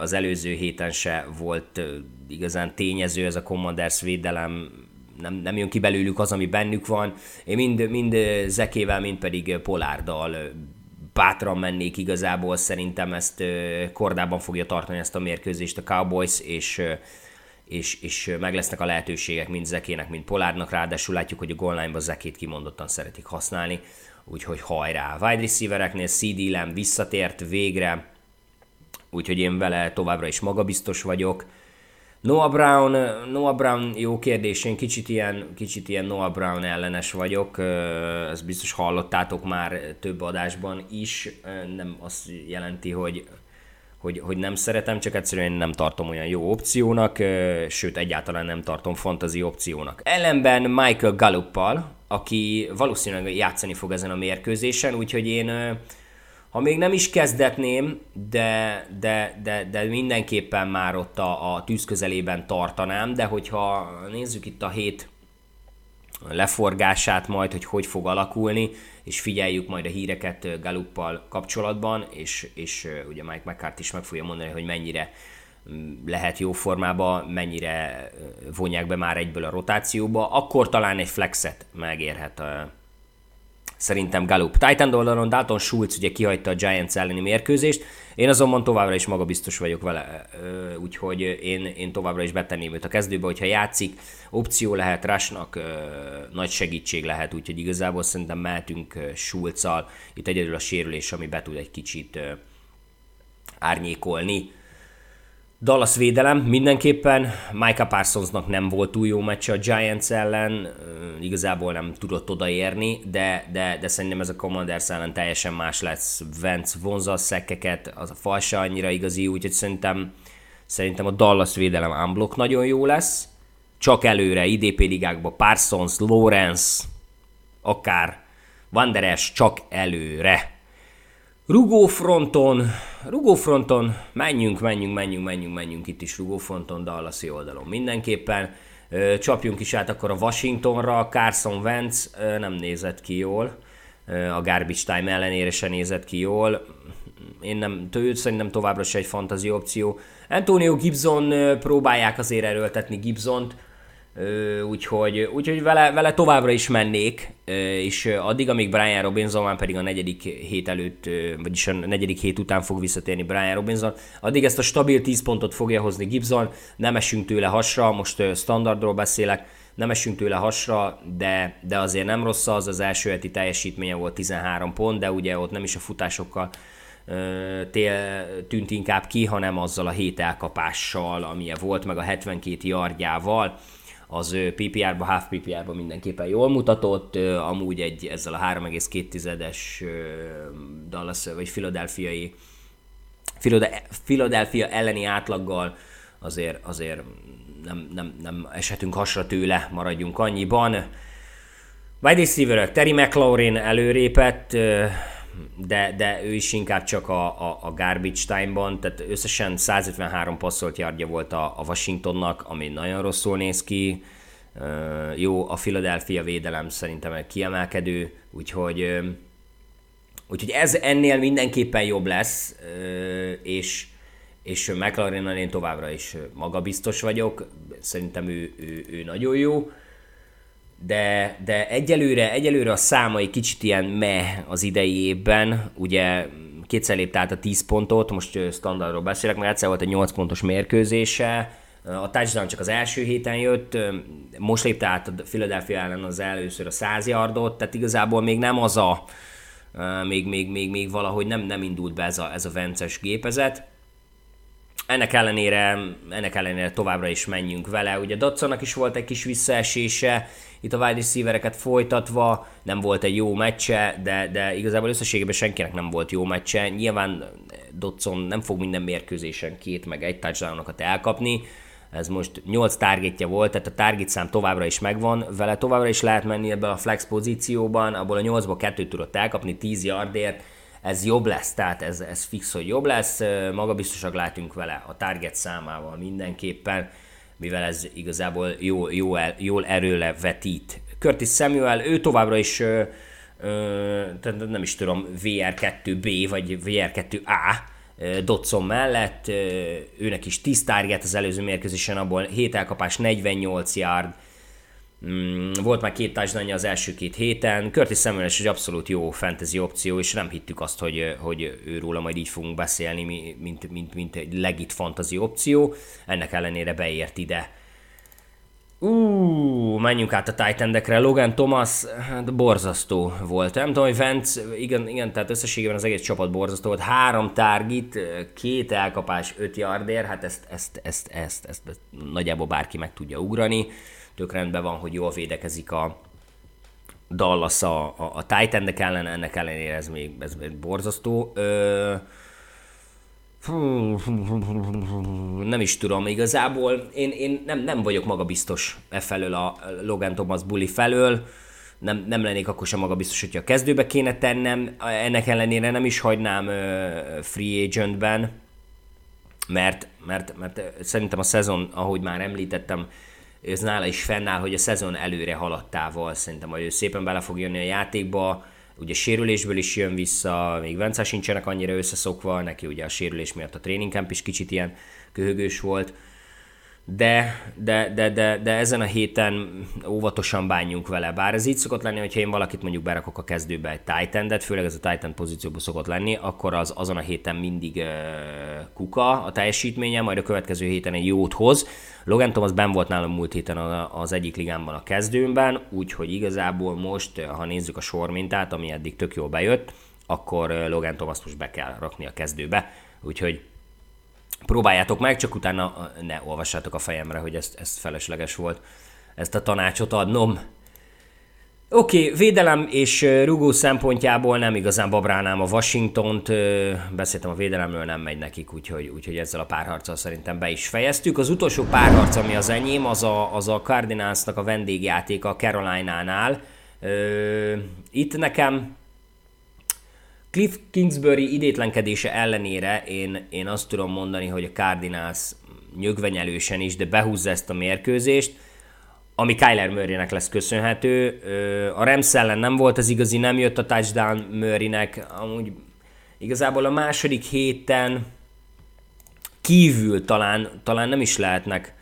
az előző héten se volt igazán tényező ez a Commanders védelem, nem, nem jön ki belőlük az, ami bennük van. Én mind, mind Zekével, mind pedig Polárdal bátran mennék igazából, szerintem ezt kordában fogja tartani ezt a mérkőzést a Cowboys, és és, és meg lesznek a lehetőségek mind Zekének, mind Polárnak, ráadásul látjuk, hogy a goal line Zekét kimondottan szeretik használni, úgyhogy hajrá! Wide receivereknél CD Lamb visszatért végre, úgyhogy én vele továbbra is magabiztos vagyok. Noah Brown, Noah Brown jó kérdés, én kicsit ilyen, kicsit ilyen Noah Brown ellenes vagyok, ezt biztos hallottátok már több adásban is, nem azt jelenti, hogy hogy, hogy nem szeretem, csak egyszerűen nem tartom olyan jó opciónak, sőt egyáltalán nem tartom fantazi opciónak. Ellenben Michael Galluppal, aki valószínűleg játszani fog ezen a mérkőzésen, úgyhogy én ha még nem is kezdetném, de, de, de, de mindenképpen már ott a, a tűz közelében tartanám, de hogyha nézzük itt a hét leforgását majd, hogy hogy fog alakulni, és figyeljük majd a híreket Galuppal kapcsolatban, és, és ugye Mike McCart is meg fogja mondani, hogy mennyire lehet jó formába, mennyire vonják be már egyből a rotációba, akkor talán egy flexet megérhet szerintem Galup. Titan oldalon Dalton Schulz ugye kihagyta a Giants elleni mérkőzést, én azonban továbbra is magabiztos vagyok vele, úgyhogy én, én továbbra is betenném őt a kezdőbe, hogyha játszik, opció lehet Rásnak, nagy segítség lehet, úgyhogy igazából szerintem mehetünk Schulzal, itt egyedül a sérülés, ami be tud egy kicsit árnyékolni Dallas védelem mindenképpen. Micah Parsonsnak nem volt túl jó meccse a Giants ellen, igazából nem tudott odaérni, de, de, de szerintem ez a Commanders ellen teljesen más lesz. Vance vonza a szekkeket, az a fal se annyira igazi, úgyhogy szerintem, szerintem a Dallas védelem unblock nagyon jó lesz. Csak előre, IDP ligákba Parsons, Lawrence, akár Vanderes csak előre. Rugófronton, rugófronton, menjünk, menjünk, menjünk, menjünk, menjünk itt is rugófronton, Dallasi oldalon mindenképpen. Csapjunk is át akkor a Washingtonra, Carson Wentz nem nézett ki jól, a garbage time ellenére se nézett ki jól. Én nem, tőle szerintem továbbra se egy fantazi opció. Antonio Gibson próbálják azért erőltetni Gibsont, úgyhogy, úgyhogy vele, vele továbbra is mennék, és addig, amíg Brian Robinson van pedig a negyedik hét előtt, vagyis a negyedik hét után fog visszatérni Brian Robinson, addig ezt a stabil 10 pontot fogja hozni Gibson, nem esünk tőle hasra, most standardról beszélek, nem esünk tőle hasra, de, de azért nem rossz az, az első heti teljesítménye volt 13 pont, de ugye ott nem is a futásokkal tél, tűnt inkább ki, hanem azzal a hét elkapással, amilyen volt, meg a 72 yardjával az PPR-ba, half PPR-ba mindenképpen jól mutatott, amúgy egy ezzel a 3,2-es Dallas vagy Philadelphia-i Philadelphia elleni átlaggal azért, azért nem, nem, nem eshetünk hasra tőle, maradjunk annyiban. Wide receiver Terry McLaurin előrépett, de, de ő is inkább csak a, a, a garbage time-ban, tehát összesen 153 passzolt yardja volt a, a Washingtonnak, ami nagyon rosszul néz ki. Jó, a Philadelphia védelem szerintem egy kiemelkedő, úgyhogy, úgyhogy ez ennél mindenképpen jobb lesz, és, és mclaren én továbbra is magabiztos vagyok, szerintem ő, ő, ő nagyon jó de, de egyelőre, egyelőre a számai kicsit ilyen meh az idei évben, ugye kétszer lépte át a 10 pontot, most standardról beszélek, mert egyszer volt egy 8 pontos mérkőzése, a touchdown csak az első héten jött, most lépte át a Philadelphia ellen az először a 100 yardot, tehát igazából még nem az a még, még, még, még valahogy nem, nem indult be ez a, ez a Vences gépezet. Ennek ellenére, ennek ellenére továbbra is menjünk vele. Ugye Dodsonnak is volt egy kis visszaesése, itt a wide receivereket folytatva, nem volt egy jó meccse, de, de igazából összességében senkinek nem volt jó meccse. Nyilván Dodson nem fog minden mérkőzésen két meg egy touchdownokat elkapni, ez most 8 targetje volt, tehát a target szám továbbra is megvan, vele továbbra is lehet menni ebbe a flex pozícióban, abból a 8-ból 2 tudott elkapni 10 yardért, ez jobb lesz, tehát ez, ez fix, hogy jobb lesz, maga biztosak látunk vele a target számával mindenképpen, mivel ez igazából jól, jól, jól erőle vetít. Curtis Samuel, ő továbbra is ö, ö, nem is tudom, VR2B vagy VR2A, Dodson mellett, őnek is 10 target az előző mérkőzésen, abból 7 elkapás, 48 yard, volt már két touchdown az első két héten. Curtis Samuel egy abszolút jó fantasy opció, és nem hittük azt, hogy, hogy őróla majd így fogunk beszélni, mint, mint, mint egy legit fantasy opció. Ennek ellenére beért ide Ú, menjünk át a titan Logan Thomas, hát borzasztó volt. Nem tudom, hogy Vance, igen, igen, tehát összességében az egész csapat borzasztó volt. Három target, két elkapás, öt yardér, hát ezt, ezt, ezt, ezt, ezt, ezt nagyjából bárki meg tudja ugrani. Tök rendben van, hogy jól védekezik a Dallas a, a, a titan ellen, ennek ellenére ez még, ez még borzasztó. Ö, nem is tudom igazából. Én, én nem, nem vagyok magabiztos e felől a Logan Thomas Bully felől. Nem, nem lennék akkor sem magabiztos, hogyha a kezdőbe kéne tennem. Ennek ellenére nem is hagynám free agentben, mert, mert, mert szerintem a szezon, ahogy már említettem, ez nála is fennáll, hogy a szezon előre haladtával szerintem, hogy ő szépen bele fog jönni a játékba, ugye sérülésből is jön vissza, még Vence sincsenek annyira összeszokva, neki ugye a sérülés miatt a training camp is kicsit ilyen köhögős volt, de, de, de, de, de ezen a héten óvatosan bánjunk vele. Bár ez így szokott lenni, hogyha én valakit mondjuk berakok a kezdőbe egy titan főleg ez a Titan pozícióban szokott lenni, akkor az azon a héten mindig uh, kuka a teljesítménye, majd a következő héten egy jót hoz. Logan Thomas ben volt nálam múlt héten az egyik ligámban a kezdőmben, úgyhogy igazából most, ha nézzük a sormintát, ami eddig tök jól bejött, akkor Logan Thomas most be kell rakni a kezdőbe, úgyhogy próbáljátok meg, csak utána ne olvassátok a fejemre, hogy ezt, ezt felesleges volt ezt a tanácsot adnom. Oké, okay, védelem és rugó szempontjából nem igazán babrálnám a Washington-t, beszéltem a védelemről, nem megy nekik, úgyhogy, úgyhogy ezzel a párharccal szerintem be is fejeztük. Az utolsó párharc, ami az enyém, az a, az a Cardinalsnak a vendégjátéka a Carolina-nál. Itt nekem Cliff Kingsbury idétlenkedése ellenére én, én azt tudom mondani, hogy a Cardinals nyögvenyelősen is, de behúzza ezt a mérkőzést, ami Kyler Murraynek lesz köszönhető. A Rams ellen nem volt az igazi, nem jött a touchdown Murraynek, amúgy igazából a második héten kívül talán, talán nem is lehetnek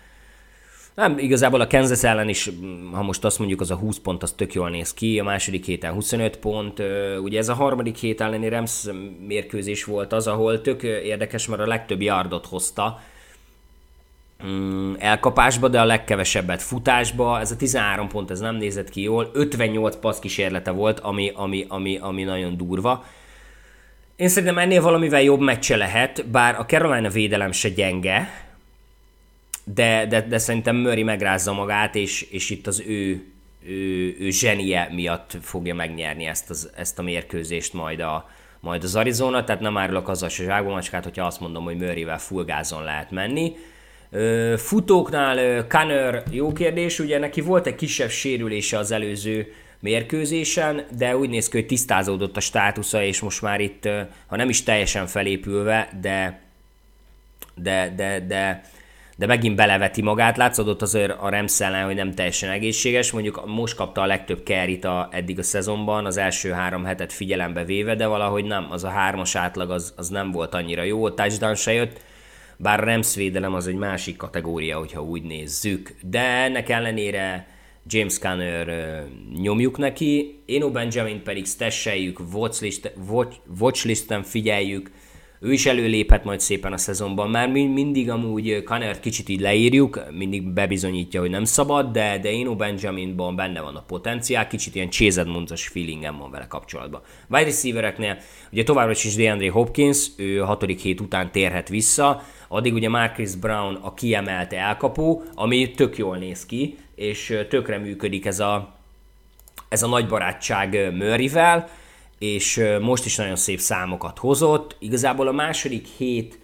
nem, igazából a Kansas ellen is, ha most azt mondjuk, az a 20 pont, az tök jól néz ki, a második héten 25 pont, ugye ez a harmadik hét elleni Rams mérkőzés volt az, ahol tök érdekes, mert a legtöbb yardot hozta mm, elkapásba, de a legkevesebbet futásba, ez a 13 pont, ez nem nézett ki jól, 58 passz kísérlete volt, ami, ami, ami, ami nagyon durva. Én szerintem ennél valamivel jobb meccse lehet, bár a Carolina védelem se gyenge, de, de, de szerintem Murray megrázza magát, és, és itt az ő, ő, ő zsenie miatt fogja megnyerni ezt, az, ezt a mérkőzést majd, a, majd az Arizona, tehát nem árulok azzal se zsákbomacskát, hogyha azt mondom, hogy Murrayvel full gázon lehet menni. Futóknál Kanner jó kérdés, ugye neki volt egy kisebb sérülése az előző mérkőzésen, de úgy néz ki, hogy tisztázódott a státusza, és most már itt, ha nem is teljesen felépülve, de de, de, de de megint beleveti magát. Látszódott azért a Rams ellen, hogy nem teljesen egészséges. Mondjuk most kapta a legtöbb kerit a, eddig a szezonban, az első három hetet figyelembe véve, de valahogy nem. Az a hármas átlag az, az nem volt annyira jó, a touchdown se jött. Bár a Rams védelem az egy másik kategória, hogyha úgy nézzük. De ennek ellenére James Conner nyomjuk neki, Eno Benjamin pedig stesseljük, watchlisten figyeljük, ő is előléphet majd szépen a szezonban. Már mindig amúgy Connor kicsit így leírjuk, mindig bebizonyítja, hogy nem szabad, de, de Eno Benjaminban benne van a potenciál, kicsit ilyen Chase Edmonds-os feelingem van vele kapcsolatban. Wide receivereknél ugye továbbra is DeAndre Hopkins, ő hatodik hét után térhet vissza, addig ugye Marcus Brown a kiemelte elkapó, ami tök jól néz ki, és tökre működik ez a, ez a nagy barátság Murrayvel, és most is nagyon szép számokat hozott. Igazából a második hét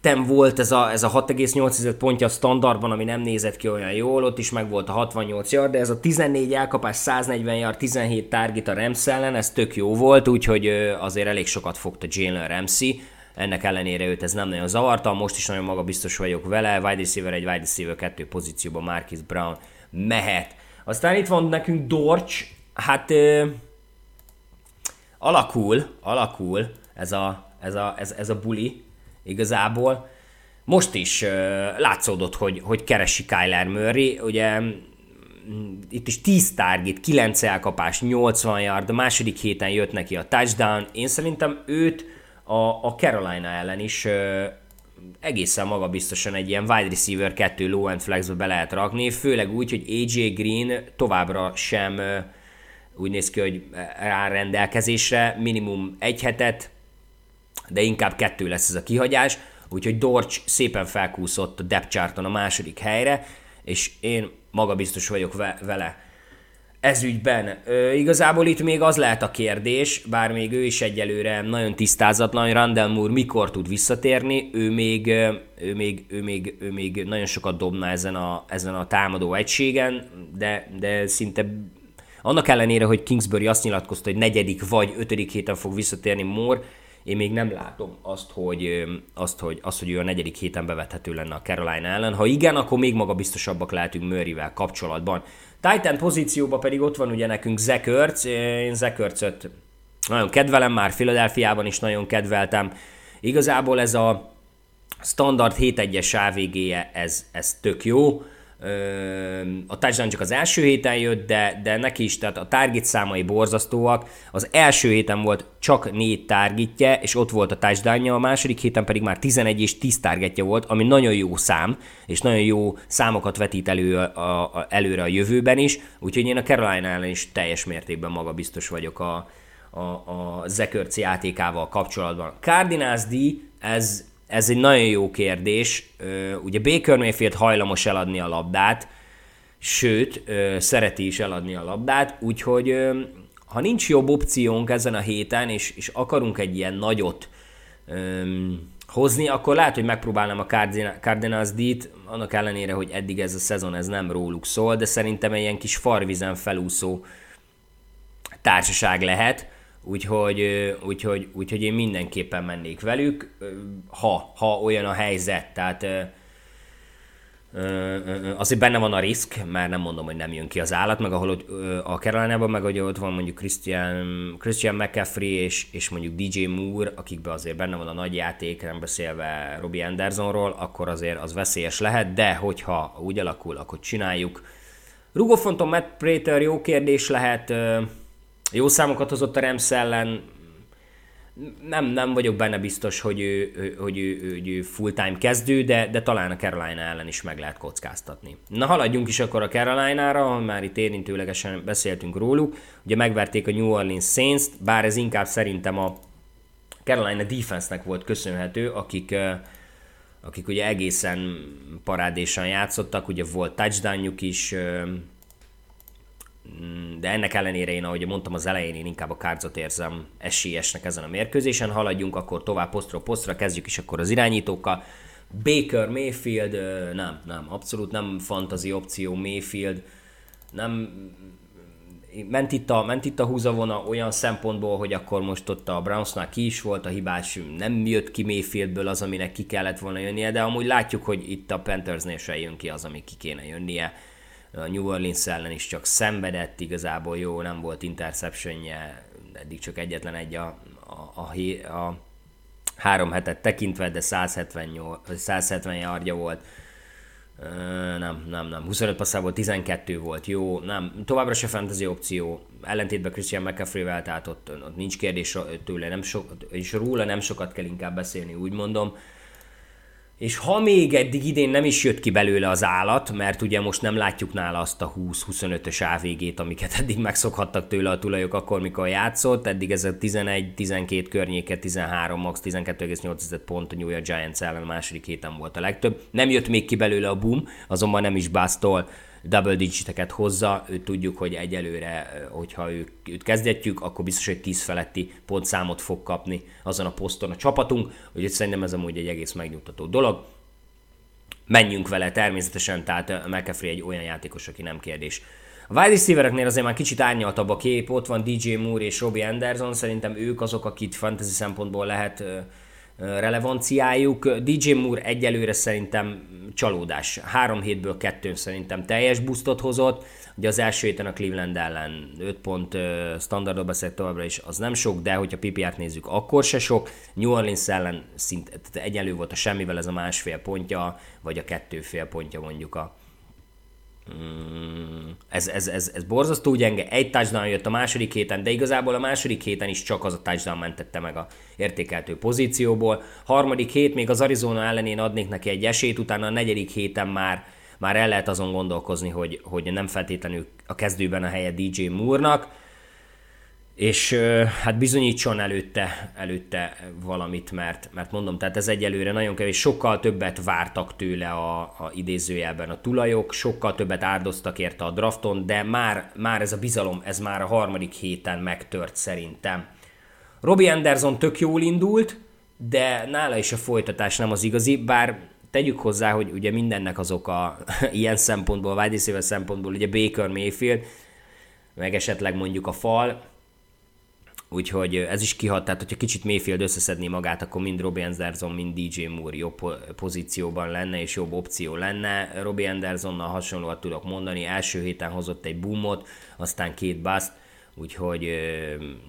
tem volt ez a, ez a 6,8 pontja a standardban, ami nem nézett ki olyan jól, ott is meg volt a 68 yard, de ez a 14 elkapás, 140 yard, 17 target a Rams ellen, ez tök jó volt, úgyhogy azért elég sokat fogta Jalen Ramsey, ennek ellenére őt ez nem nagyon zavarta, most is nagyon magabiztos vagyok vele, wide receiver egy wide receiver kettő pozícióban Marcus Brown mehet. Aztán itt van nekünk Dorch, hát alakul, alakul ez a, ez a, ez, ez a buli igazából. Most is uh, látszódott, hogy, hogy keresi Kyler Murray, ugye mm, itt is 10 target, 9 elkapás, 80 yard, a második héten jött neki a touchdown. Én szerintem őt a, a Carolina ellen is uh, egészen magabiztosan egy ilyen wide receiver 2 low end flexbe be lehet rakni, főleg úgy, hogy AJ Green továbbra sem úgy néz ki, hogy rá rendelkezésre minimum egy hetet, de inkább kettő lesz ez a kihagyás, úgyhogy Dorch szépen felkúszott a depth a második helyre, és én magabiztos vagyok vele ez ügyben. Ö, igazából itt még az lehet a kérdés, bár még ő is egyelőre nagyon tisztázatlan, Randall Moore mikor tud visszatérni, ő még, ő még, ő még, ő még nagyon sokat dobna ezen a, ezen a támadó egységen, de, de szinte annak ellenére, hogy Kingsbury azt nyilatkozta, hogy negyedik vagy ötödik héten fog visszatérni Moore, én még nem látom azt, hogy, azt, hogy, azt, hogy ő a negyedik héten bevethető lenne a Carolina ellen. Ha igen, akkor még magabiztosabbak lehetünk Murrayvel kapcsolatban. Titan pozícióban pedig ott van ugye nekünk Zekörc. Én Zekörcöt nagyon kedvelem, már Philadelphiában is nagyon kedveltem. Igazából ez a standard 7-1-es AVG-je, ez, ez tök jó a touchdown csak az első héten jött, de, de neki is, tehát a target számai borzasztóak. Az első héten volt csak négy targetje, és ott volt a touchdownja, a második héten pedig már 11 és 10 targetje volt, ami nagyon jó szám, és nagyon jó számokat vetít elő a, a, előre a jövőben is, úgyhogy én a Carolina ellen is teljes mértékben magabiztos vagyok a, a, a Zekörci játékával kapcsolatban. Cardinals D, ez ez egy nagyon jó kérdés. Ugye Baker Mayfield hajlamos eladni a labdát, sőt, szereti is eladni a labdát, úgyhogy ha nincs jobb opciónk ezen a héten, és, és akarunk egy ilyen nagyot öm, hozni, akkor lehet, hogy megpróbálnám a Cardinals D-t, annak ellenére, hogy eddig ez a szezon ez nem róluk szól, de szerintem egy ilyen kis farvizen felúszó társaság lehet. Úgyhogy, úgyhogy, úgyhogy én mindenképpen mennék velük, ha, ha olyan a helyzet, tehát azért benne van a risk, mert nem mondom, hogy nem jön ki az állat, meg ahol a carolina meg hogy ott van mondjuk Christian, Christian McCaffrey és, és mondjuk DJ Moore, akikben azért benne van a nagy játék, nem beszélve Robbie Andersonról, akkor azért az veszélyes lehet, de hogyha úgy alakul, akkor csináljuk. Rugófonton Matt Prater jó kérdés lehet, jó számokat hozott a Rams ellen, nem, nem vagyok benne biztos, hogy ő, hogy ő, hogy ő full-time kezdő, de, de talán a Carolina ellen is meg lehet kockáztatni. Na haladjunk is akkor a Carolina-ra, már itt érintőlegesen beszéltünk róluk. Ugye megverték a New Orleans Saints-t, bár ez inkább szerintem a Carolina defense-nek volt köszönhető, akik, akik ugye egészen parádésan játszottak, ugye volt touchdownjuk is, de ennek ellenére én, ahogy mondtam az elején, én inkább a kárdzot érzem esélyesnek ezen a mérkőzésen. Haladjunk akkor tovább posztról posztra, kezdjük is akkor az irányítókkal. Baker, Mayfield, nem, nem, abszolút nem fantazi opció Mayfield, nem, ment itt, a, ment itt a húzavona olyan szempontból, hogy akkor most ott a Brownsnál ki is volt a hibás, nem jött ki Mayfieldből az, aminek ki kellett volna jönnie, de amúgy látjuk, hogy itt a Panthersnél se jön ki az, ami ki kéne jönnie a New Orleans ellen is csak szenvedett, igazából jó, nem volt interceptionje, eddig csak egyetlen egy a, a, a, a három hetet tekintve, de 170, 170 yardja volt. nem, nem, nem. 25 passzából 12 volt, jó, nem. Továbbra se fantasy opció, ellentétben Christian McCaffrey-vel, tehát ott, ott nincs kérdés tőle, nem so, és róla nem sokat kell inkább beszélni, úgy mondom és ha még eddig idén nem is jött ki belőle az állat, mert ugye most nem látjuk nála azt a 20-25-ös AVG-t, amiket eddig megszokhattak tőle a tulajok akkor, mikor játszott, eddig ez a 11-12 környéke, 13, max 12,8 pont a New York Giants ellen a második héten volt a legtöbb. Nem jött még ki belőle a boom, azonban nem is básztol double digiteket hozza, tudjuk, hogy egyelőre, hogyha őt, őt kezdetjük, akkor biztos, hogy 10 feletti pontszámot fog kapni azon a poszton a csapatunk, úgyhogy szerintem ez amúgy egy egész megnyugtató dolog. Menjünk vele természetesen, tehát McAfee egy olyan játékos, aki nem kérdés. A wide receivereknél azért már kicsit árnyaltabb a kép, ott van DJ Moore és Robbie Anderson, szerintem ők azok, akit fantasy szempontból lehet relevanciájuk. DJ Moore egyelőre szerintem csalódás. Három hétből kettőn szerintem teljes boostot hozott. Ugye az első héten a Cleveland ellen 5 pont standardba beszélt továbbra is, az nem sok, de hogyha PPR-t nézzük, akkor se sok. New Orleans ellen szint, egyenlő volt a semmivel ez a másfél pontja, vagy a kettő fél pontja mondjuk a, Mm, ez, ez, ez, ez borzasztó gyenge. Egy touchdown jött a második héten, de igazából a második héten is csak az a touchdown mentette meg a értékeltő pozícióból. Harmadik hét még az Arizona ellenén adnék neki egy esélyt, utána a negyedik héten már, már el lehet azon gondolkozni, hogy, hogy nem feltétlenül a kezdőben a helye DJ Moore-nak és hát bizonyítson előtte, előtte valamit, mert, mert mondom, tehát ez egyelőre nagyon kevés, sokkal többet vártak tőle a, a idézőjelben a tulajok, sokkal többet áldoztak érte a drafton, de már, már ez a bizalom, ez már a harmadik héten megtört szerintem. Robbie Anderson tök jól indult, de nála is a folytatás nem az igazi, bár tegyük hozzá, hogy ugye mindennek az oka [LAUGHS] ilyen szempontból, wide szempontból, ugye Baker Mayfield, meg esetleg mondjuk a fal, Úgyhogy ez is kihat, tehát hogyha kicsit Mayfield összeszedné magát, akkor mind Robbie Anderson, mind DJ Moore jobb pozícióban lenne, és jobb opció lenne. Robbie Andersonnal hasonlóan tudok mondani, első héten hozott egy boomot, aztán két bust, úgyhogy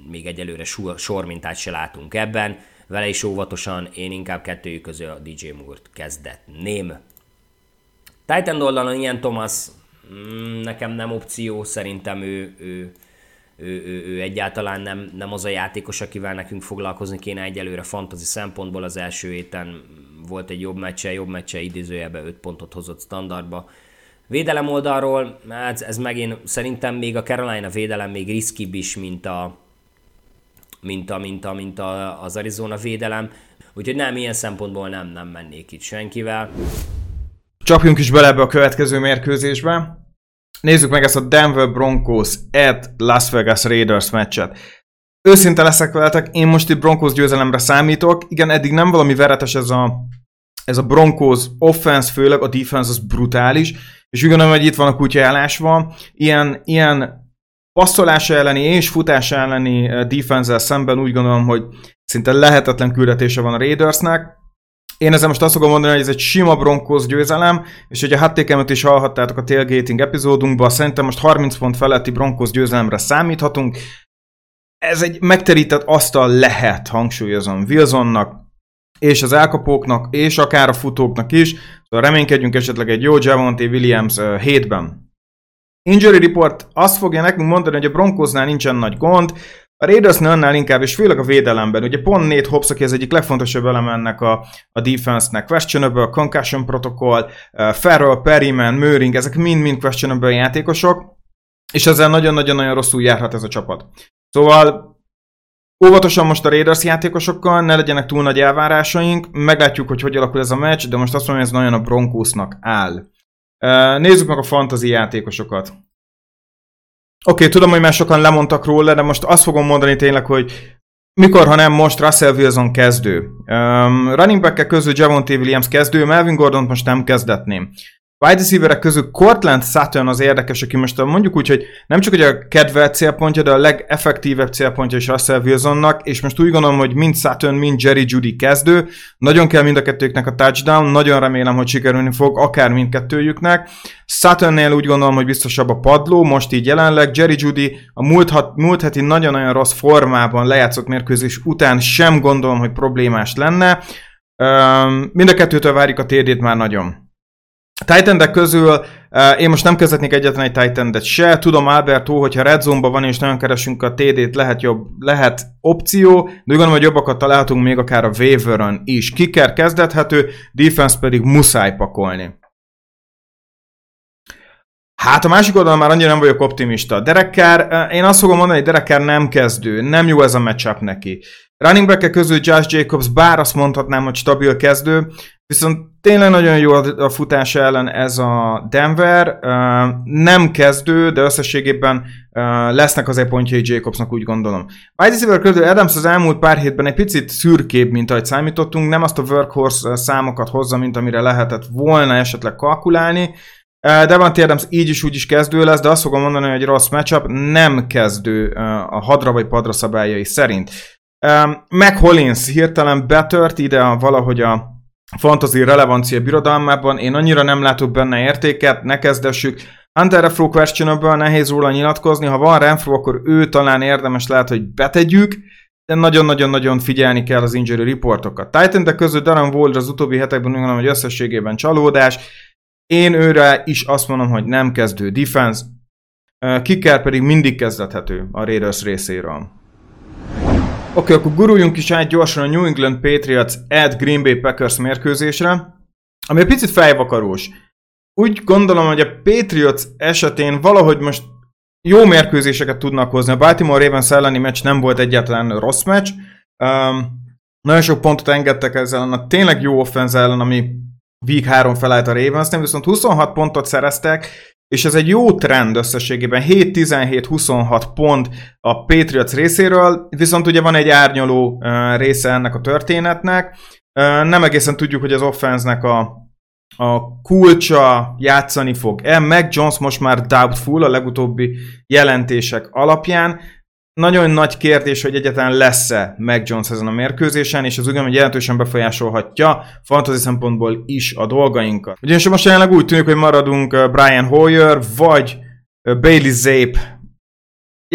még egyelőre sormintát se látunk ebben. Vele is óvatosan, én inkább kettőjük közül a DJ Moore-t kezdetném. Titan oldalon ilyen Thomas, mm, nekem nem opció, szerintem ő, ő ő, ő, ő egyáltalán nem, nem az a játékos, akivel nekünk foglalkozni kéne egyelőre fantasy szempontból. Az első héten volt egy jobb meccse, jobb meccse idézőjelben 5 pontot hozott standardba. Védelem oldalról, hát ez megint szerintem még a Carolina védelem még riskibb is, mint a, mint, a, mint, a, mint a, az Arizona védelem. Úgyhogy nem, ilyen szempontból nem, nem mennék itt senkivel. Csapjunk is bele ebbe a következő mérkőzésbe. Nézzük meg ezt a Denver Broncos at Las Vegas Raiders meccset. Őszinte leszek veletek, én most itt Broncos győzelemre számítok. Igen, eddig nem valami veretes ez a, ez a Broncos offense, főleg a defense az brutális, és úgy gondolom, hogy itt van a kutya elásva. Ilyen, ilyen passzolása elleni és futása elleni eh, defense szemben úgy gondolom, hogy szinte lehetetlen küldetése van a Raidersnek. Én ezzel most azt fogom mondani, hogy ez egy sima Broncos győzelem, és hogy a hattékemet is hallhattátok a tailgating epizódunkban, szerintem most 30 pont feletti Broncos győzelemre számíthatunk. Ez egy megterített asztal lehet, hangsúlyozom, Wilsonnak, és az elkapóknak, és akár a futóknak is. Szóval reménykedjünk esetleg egy jó Javonte Williams uh, hétben. Injury Report azt fogja nekünk mondani, hogy a Broncosnál nincsen nagy gond, a Raidersnél annál inkább, és főleg a védelemben, ugye pont Nate Hobbs, aki az egyik legfontosabb eleme ennek a, a defense-nek, questionable, concussion protocol, uh, Farrell, Perryman, Möring, ezek mind-mind questionable játékosok, és ezzel nagyon-nagyon-nagyon rosszul járhat ez a csapat. Szóval Óvatosan most a Raiders játékosokkal, ne legyenek túl nagy elvárásaink, meglátjuk, hogy hogy alakul ez a meccs, de most azt mondom, hogy ez nagyon a Broncosnak áll. Nézzük meg a fantasy játékosokat. Oké, okay, tudom, hogy már sokan lemondtak róla, de most azt fogom mondani tényleg, hogy mikor, ha nem most, Russell Wilson kezdő. Um, running back közül Javonte Williams kezdő, Melvin Gordon most nem kezdetném wide receiverek közül Cortland Sutton az érdekes, aki most mondjuk úgy, hogy nem csak hogy a kedvelt célpontja, de a legeffektívebb célpontja is Russell Wilsonnak, és most úgy gondolom, hogy mind Sutton, mind Jerry Judy kezdő, nagyon kell mind a kettőknek a touchdown, nagyon remélem, hogy sikerülni fog, akár mindkettőjüknek. Suttonnél úgy gondolom, hogy biztosabb a padló, most így jelenleg, Jerry Judy a múlt, hat, múlt heti nagyon-nagyon rossz formában lejátszott mérkőzés után sem gondolom, hogy problémás lenne. Mind a kettőtől várjuk a térdét már nagyon. Titan közül uh, én most nem kezdetnék egyetlen egy titan se, tudom Alberto, hogyha red zone van és nagyon keresünk a TD-t, lehet jobb, lehet opció, de úgy gondolom, hogy jobbakat találhatunk még akár a waiver is. Kicker kezdethető, defense pedig muszáj pakolni. Hát a másik oldalon már annyira nem vagyok optimista. Derekár, én azt fogom mondani, hogy Derekár nem kezdő, nem jó ez a matchup neki. Running back közül Josh Jacobs, bár azt mondhatnám, hogy stabil kezdő, viszont tényleg nagyon jó a futás ellen ez a Denver. Nem kezdő, de összességében lesznek azért pontjai Jacobsnak, úgy gondolom. Wide receiver közül Adams az elmúlt pár hétben egy picit szürkébb, mint ahogy számítottunk, nem azt a workhorse számokat hozza, mint amire lehetett volna esetleg kalkulálni. Devante Adams így is úgy is kezdő lesz, de azt fogom mondani, hogy rossz matchup nem kezdő a hadra vagy padra szabályai szerint. Meg Hollins hirtelen betört ide a, valahogy a fantasy relevancia birodalmában. Én annyira nem látok benne értéket, ne kezdessük. Hunter Refro questionable, nehéz róla nyilatkozni. Ha van Renfro, akkor ő talán érdemes lehet, hogy betegyük, de nagyon-nagyon-nagyon figyelni kell az injury reportokat. titan de közül Darren Waller az utóbbi hetekben úgy gondolom, hogy összességében csalódás. Én őre is azt mondom, hogy nem kezdő defense, kicker pedig mindig kezdethető a Raiders részéről. Oké, okay, akkor guruljunk is át gyorsan a New England Patriots at Green Bay Packers mérkőzésre, ami egy picit fejvakarós. Úgy gondolom, hogy a Patriots esetén valahogy most jó mérkőzéseket tudnak hozni. A Baltimore Ravens elleni meccs nem volt egyáltalán rossz meccs. Um, nagyon sok pontot engedtek ezzel a tényleg jó offense ellen, ami Week 3 felállt a Ravensnél, viszont 26 pontot szereztek, és ez egy jó trend összességében, 7-17-26 pont a Patriots részéről, viszont ugye van egy árnyaló része ennek a történetnek, nem egészen tudjuk, hogy az offense a, a kulcsa játszani fog-e, meg Jones most már doubtful a legutóbbi jelentések alapján, nagyon nagy kérdés, hogy egyáltalán lesz-e Mac Jones ezen a mérkőzésen, és ez ugyanúgy jelentősen befolyásolhatja fantasy szempontból is a dolgainkat. Ugyanis most jelenleg úgy tűnik, hogy maradunk Brian Hoyer, vagy Bailey Zape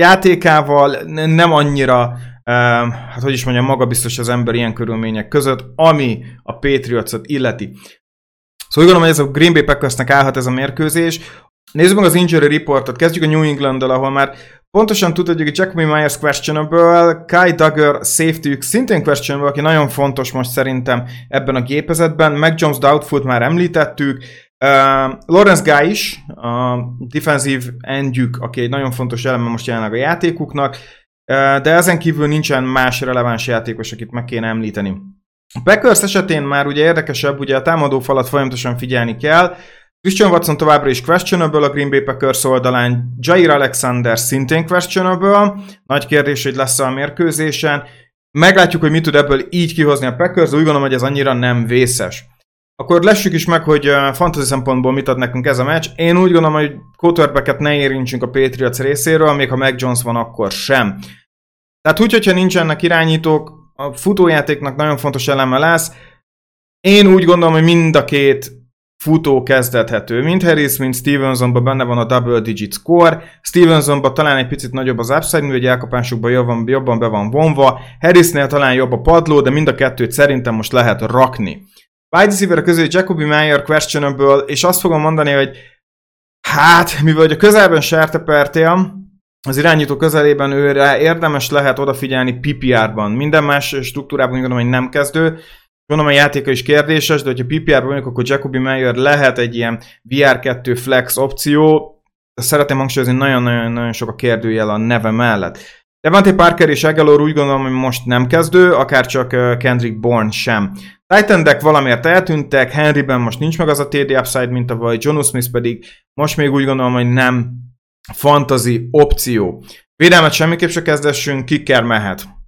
játékával, nem annyira, hát hogy is mondjam, magabiztos az ember ilyen körülmények között, ami a Patriots-ot illeti. Szóval úgy gondolom, hogy ez a Green Bay Packersnek állhat ez a mérkőzés. Nézzük meg az injury reportot, kezdjük a New England-dal, ahol már Pontosan tudod, hogy Jacoby Myers questionable, Kai Duggar safety szintén questionable, aki nagyon fontos most szerintem ebben a gépezetben, Meg Jones doubtful már említettük, uh, Lawrence Guy is, a defensive endjük, aki egy nagyon fontos eleme most jelenleg a játékuknak, uh, de ezen kívül nincsen más releváns játékos, akit meg kéne említeni. A Packers esetén már ugye érdekesebb, ugye a támadó falat folyamatosan figyelni kell, Christian Watson továbbra is questionable a Green Bay Packers oldalán, Jair Alexander szintén questionable, nagy kérdés, hogy lesz a mérkőzésen. Meglátjuk, hogy mit tud ebből így kihozni a Packers, úgy gondolom, hogy ez annyira nem vészes. Akkor lessük is meg, hogy fantasy szempontból mit ad nekünk ez a meccs. Én úgy gondolom, hogy quarterbacket ne érintsünk a Patriots részéről, még ha Mac Jones van, akkor sem. Tehát úgy, hogyha nincsenek irányítók, a futójátéknak nagyon fontos eleme lesz. Én úgy gondolom, hogy mind a két futó kezdethető. Mint Harris, mint Stevensonban benne van a double digit score. Stevensonban talán egy picit nagyobb az upside, hogy elkapásokban jobban, jobban be van vonva. Harrisnél talán jobb a padló, de mind a kettőt szerintem most lehet rakni. Wide receiver közül Jacoby Meyer questionable, és azt fogom mondani, hogy hát, mivel a közelben sertepertél, az irányító közelében őre érdemes lehet odafigyelni PPR-ban. Minden más struktúrában gondolom, hogy nem kezdő, Gondolom a játéka is kérdéses, de hogyha PPR-ban vagyok, akkor Jacobi Meyer lehet egy ilyen VR2 flex opció. Szeretném hangsúlyozni, nagyon-nagyon sok a kérdőjel a neve mellett. Devante Parker és Egelor úgy gondolom, hogy most nem kezdő, akár csak Kendrick Bourne sem. Titan valamiért eltűntek, Henryben most nincs meg az a TD upside, mint a vagy John Smith pedig most még úgy gondolom, hogy nem fantasy opció. Védelmet semmiképp se kezdessünk, kicker mehet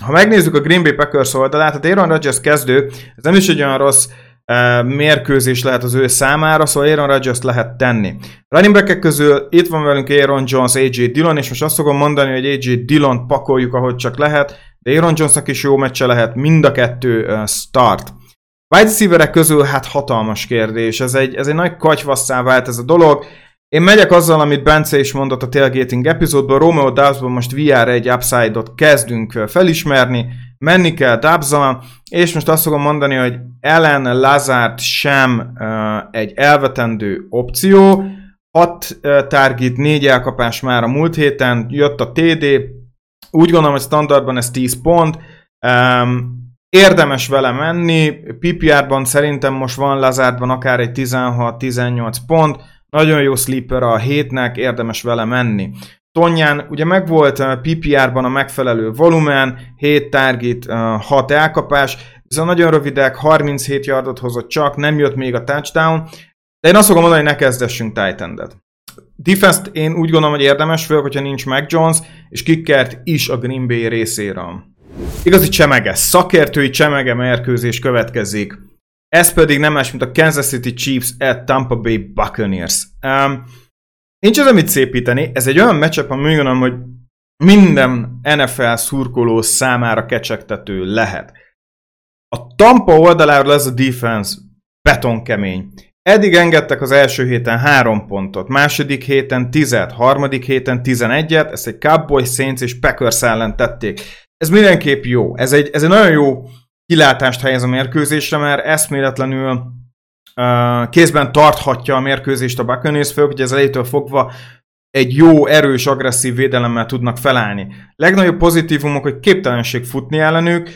ha megnézzük a Green Bay Packers oldalát, hát Aaron Rodgers kezdő, ez nem is egy olyan rossz uh, mérkőzés lehet az ő számára, szóval Aaron Rodgers lehet tenni. Running back közül itt van velünk Aaron Jones, AJ Dillon, és most azt fogom mondani, hogy AJ Dillon pakoljuk, ahogy csak lehet, de Aaron Jonesnak is jó meccse lehet, mind a kettő uh, start. Wide receiverek közül hát hatalmas kérdés, ez egy, ez egy nagy katyvasszá vált ez a dolog, Én megyek azzal, amit Bence is mondott a tailgating epizódban, Romeo Dubsban most VR egy upside-ot kezdünk felismerni, menni kell dubs és most azt fogom mondani, hogy Ellen Lazard sem uh, egy elvetendő opció, 6 uh, target, 4 elkapás már a múlt héten, jött a TD, úgy gondolom, hogy standardban ez 10 pont, um, érdemes vele menni, PPR-ban szerintem most van Lazardban akár egy 16-18 pont, nagyon jó sleeper a hétnek, érdemes vele menni. Tonyán ugye megvolt a PPR-ban a megfelelő volumen, 7 target, 6 elkapás, a nagyon rövidek, 37 yardot hozott csak, nem jött még a touchdown, de én azt fogom mondani, hogy ne kezdessünk titan -et. defense én úgy gondolom, hogy érdemes, főleg, hogyha nincs Mac Jones, és kickert is a Green Bay részéről. Igazi csemege, szakértői csemege mérkőzés következik. Ez pedig nem más, mint a Kansas City Chiefs at Tampa Bay Buccaneers. Um, nincs az, mit szépíteni, ez egy olyan meccsap, ami gondolom, hogy minden NFL szurkoló számára kecsegtető lehet. A Tampa oldaláról ez a defense betonkemény. Eddig engedtek az első héten három pontot, második héten tizet, harmadik héten tizenegyet, ezt egy Cowboys, Saints és Packers ellen tették. Ez mindenképp jó. Ez egy, ez egy nagyon jó kilátást helyez a mérkőzésre, mert eszméletlenül uh, kézben tarthatja a mérkőzést a Buccaneers, főleg, hogy ez elejétől fogva egy jó, erős, agresszív védelemmel tudnak felállni. Legnagyobb pozitívumok, hogy képtelenség futni ellenük,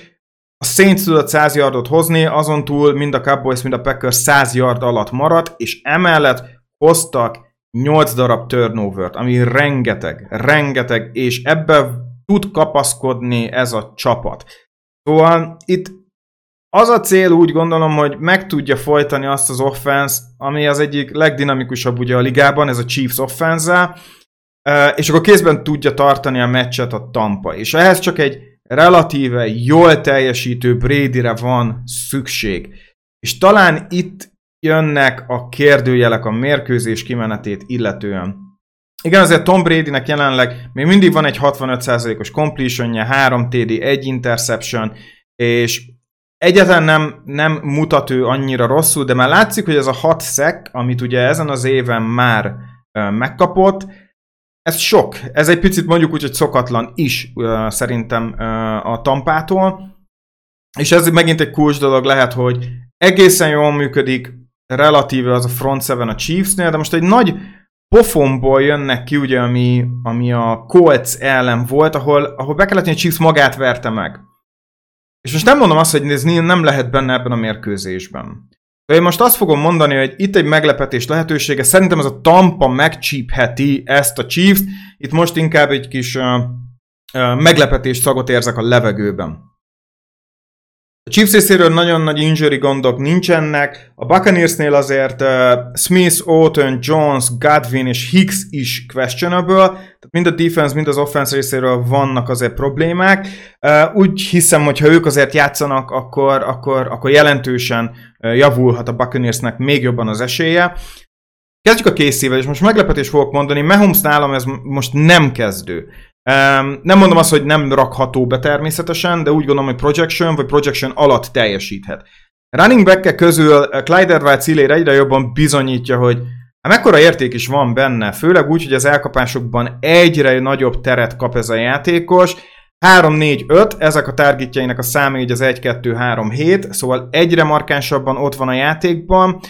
a Saints tudott 100 yardot hozni, azon túl mind a Cowboys, mind a Packers 100 yard alatt maradt, és emellett hoztak 8 darab turnovert, ami rengeteg, rengeteg, és ebbe tud kapaszkodni ez a csapat. Szóval itt az a cél úgy gondolom, hogy meg tudja folytani azt az offense ami az egyik legdinamikusabb ugye a ligában, ez a Chiefs offense és akkor kézben tudja tartani a meccset a Tampa. És ehhez csak egy relatíve jól teljesítő Bradyre van szükség. És talán itt jönnek a kérdőjelek a mérkőzés kimenetét illetően. Igen, azért Tom Bradynek jelenleg még mindig van egy 65%-os completionje, 3 TD, 1 interception, és egyáltalán nem, nem mutat ő annyira rosszul, de már látszik, hogy ez a 6 szek, amit ugye ezen az éven már megkapott, ez sok. Ez egy picit mondjuk úgy, hogy szokatlan is szerintem a tampától. És ez megint egy kulcs dolog lehet, hogy egészen jól működik relatíve az a front seven a Chiefsnél, de most egy nagy pofonból jönnek ki, ugye, ami, ami a Colts ellen volt, ahol, ahol be kellett, hogy a Chiefs magát verte meg. És most nem mondom azt, hogy ez nem lehet benne ebben a mérkőzésben. De én most azt fogom mondani, hogy itt egy meglepetés lehetősége. Szerintem ez a Tampa megcsípheti ezt a Chiefs. Itt most inkább egy kis uh, uh, meglepetés szagot érzek a levegőben. A Chiefs részéről nagyon nagy injury gondok nincsenek, a Buccaneersnél azért uh, Smith, Auton, Jones, Godwin és Hicks is questionable, tehát mind a defense, mind az offense részéről vannak azért problémák. Uh, úgy hiszem, hogy ha ők azért játszanak, akkor, akkor, akkor jelentősen uh, javulhat a Buccaneersnek még jobban az esélye. Kezdjük a készével, és most meglepetés fogok mondani, Mahomes nálam ez most nem kezdő. Nem mondom azt, hogy nem rakható be természetesen, de úgy gondolom, hogy projection vagy projection alatt teljesíthet. Running back közül Clyde Edwards egyre jobban bizonyítja, hogy hát mekkora érték is van benne, főleg úgy, hogy az elkapásokban egyre nagyobb teret kap ez a játékos. 3-4-5, ezek a targetjeinek a száma így az 1-2-3-7, szóval egyre markánsabban ott van a játékban.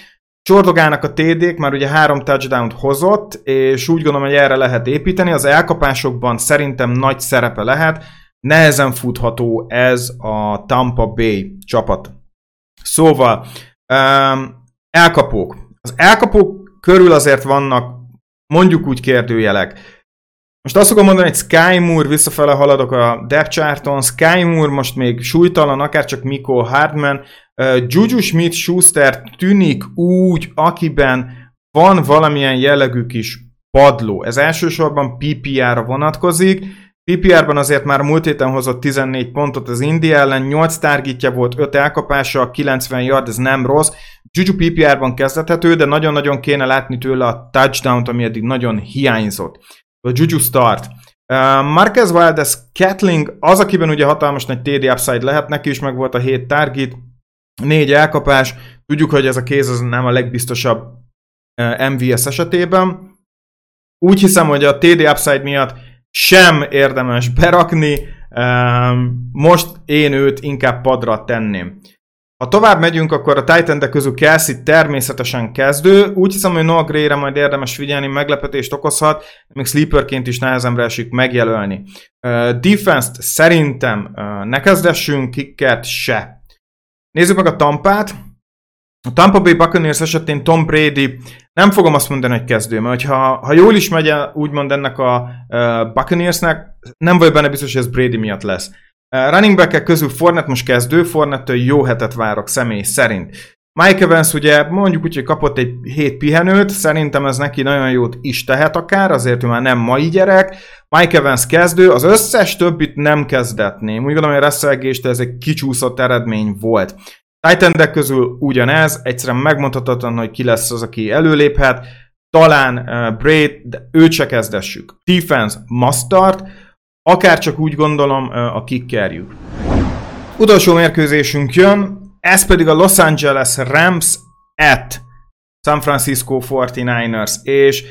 Csordogálnak a TD-k, már ugye három touchdown-t hozott, és úgy gondolom, hogy erre lehet építeni. Az elkapásokban szerintem nagy szerepe lehet. Nehezen futható ez a Tampa Bay csapat. Szóval, um, elkapók. Az elkapók körül azért vannak mondjuk úgy kérdőjelek. Most azt fogom mondani, hogy Sky Moore, visszafele haladok a depth charton, Sky Moore most még súlytalan, akár csak Miko Hardman, Juju Smith-Schuster tűnik úgy, akiben van valamilyen jellegű kis padló. Ez elsősorban PPR-ra vonatkozik. PPR-ban azért már múlt héten hozott 14 pontot az Indi ellen, 8 targetja volt, 5 elkapása, 90 yard, ez nem rossz. Juju PPR-ban kezdethető, de nagyon-nagyon kéne látni tőle a touchdown-t, ami eddig nagyon hiányzott. A Juju start. Uh, Marquez Valdez Catling az, akiben ugye hatalmas nagy TD upside lehet, neki is meg volt a 7 target, négy elkapás, tudjuk, hogy ez a kéz az nem a legbiztosabb MVS esetében, úgy hiszem, hogy a TD Upside miatt sem érdemes berakni, most én őt inkább padra tenném. Ha tovább megyünk, akkor a titan közül Kelsey természetesen kezdő. Úgy hiszem, hogy Noah Gray-re majd érdemes figyelni, meglepetést okozhat, még sleeperként is nehezemre esik megjelölni. Defense-t szerintem ne kezdessünk, kickert se. Nézzük meg a Tampát. A Tampa Bay Buccaneers esetén Tom Brady nem fogom azt mondani, hogy kezdő, mert ha, ha jól is megy úgymond ennek a uh, Buccaneersnek, nem vagy benne biztos, hogy ez Brady miatt lesz. Uh, running back közül Fornet most kezdő, Fornettől jó hetet várok személy szerint. Mike Evans ugye mondjuk úgy, hogy kapott egy hét pihenőt, szerintem ez neki nagyon jót is tehet akár, azért ő már nem mai gyerek. Mike Evans kezdő, az összes többit nem kezdetném. Úgy gondolom, hogy a reszelgést ez egy kicsúszott eredmény volt. titan közül ugyanez, egyszerűen megmondhatatlan, hogy ki lesz az, aki előléphet. Talán uh, Braid, de őt se kezdessük. Defense must start, akár csak úgy gondolom uh, a kickerjük. Utolsó mérkőzésünk jön, ez pedig a Los Angeles Rams at San Francisco 49ers, és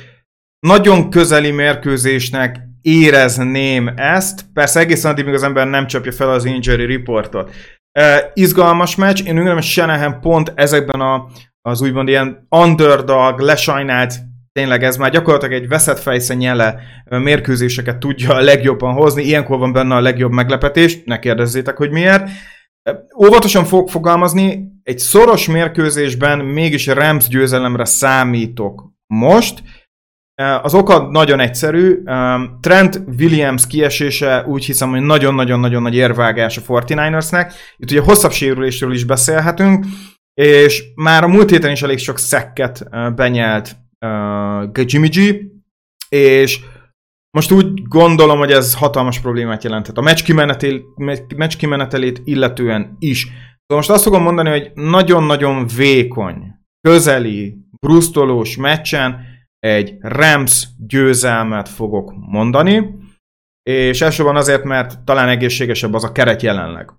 nagyon közeli mérkőzésnek érezném ezt, persze egészen addig, míg az ember nem csapja fel az injury reportot. Izgalmas meccs, én úgy gondolom, Shanahan pont ezekben a, az úgymond ilyen underdog, lesajnált tényleg ez már gyakorlatilag egy veszett fejszennyele mérkőzéseket tudja a legjobban hozni, ilyenkor van benne a legjobb meglepetés, ne kérdezzétek, hogy miért. Óvatosan fog fogalmazni, egy szoros mérkőzésben mégis Rams győzelemre számítok most. Az oka nagyon egyszerű. Trent Williams kiesése úgy hiszem, hogy nagyon-nagyon-nagyon nagy érvágás a 49ersnek. Itt ugye hosszabb sérülésről is beszélhetünk, és már a múlt héten is elég sok szekket benyelt Jimmy G, és most úgy gondolom, hogy ez hatalmas problémát jelenthet. A meccs, kimenetel, meccs kimenetelét illetően is. Szóval most azt fogom mondani, hogy nagyon-nagyon vékony, közeli, brusztolós meccsen egy Rams győzelmet fogok mondani, és elsősorban azért, mert talán egészségesebb az a keret jelenleg.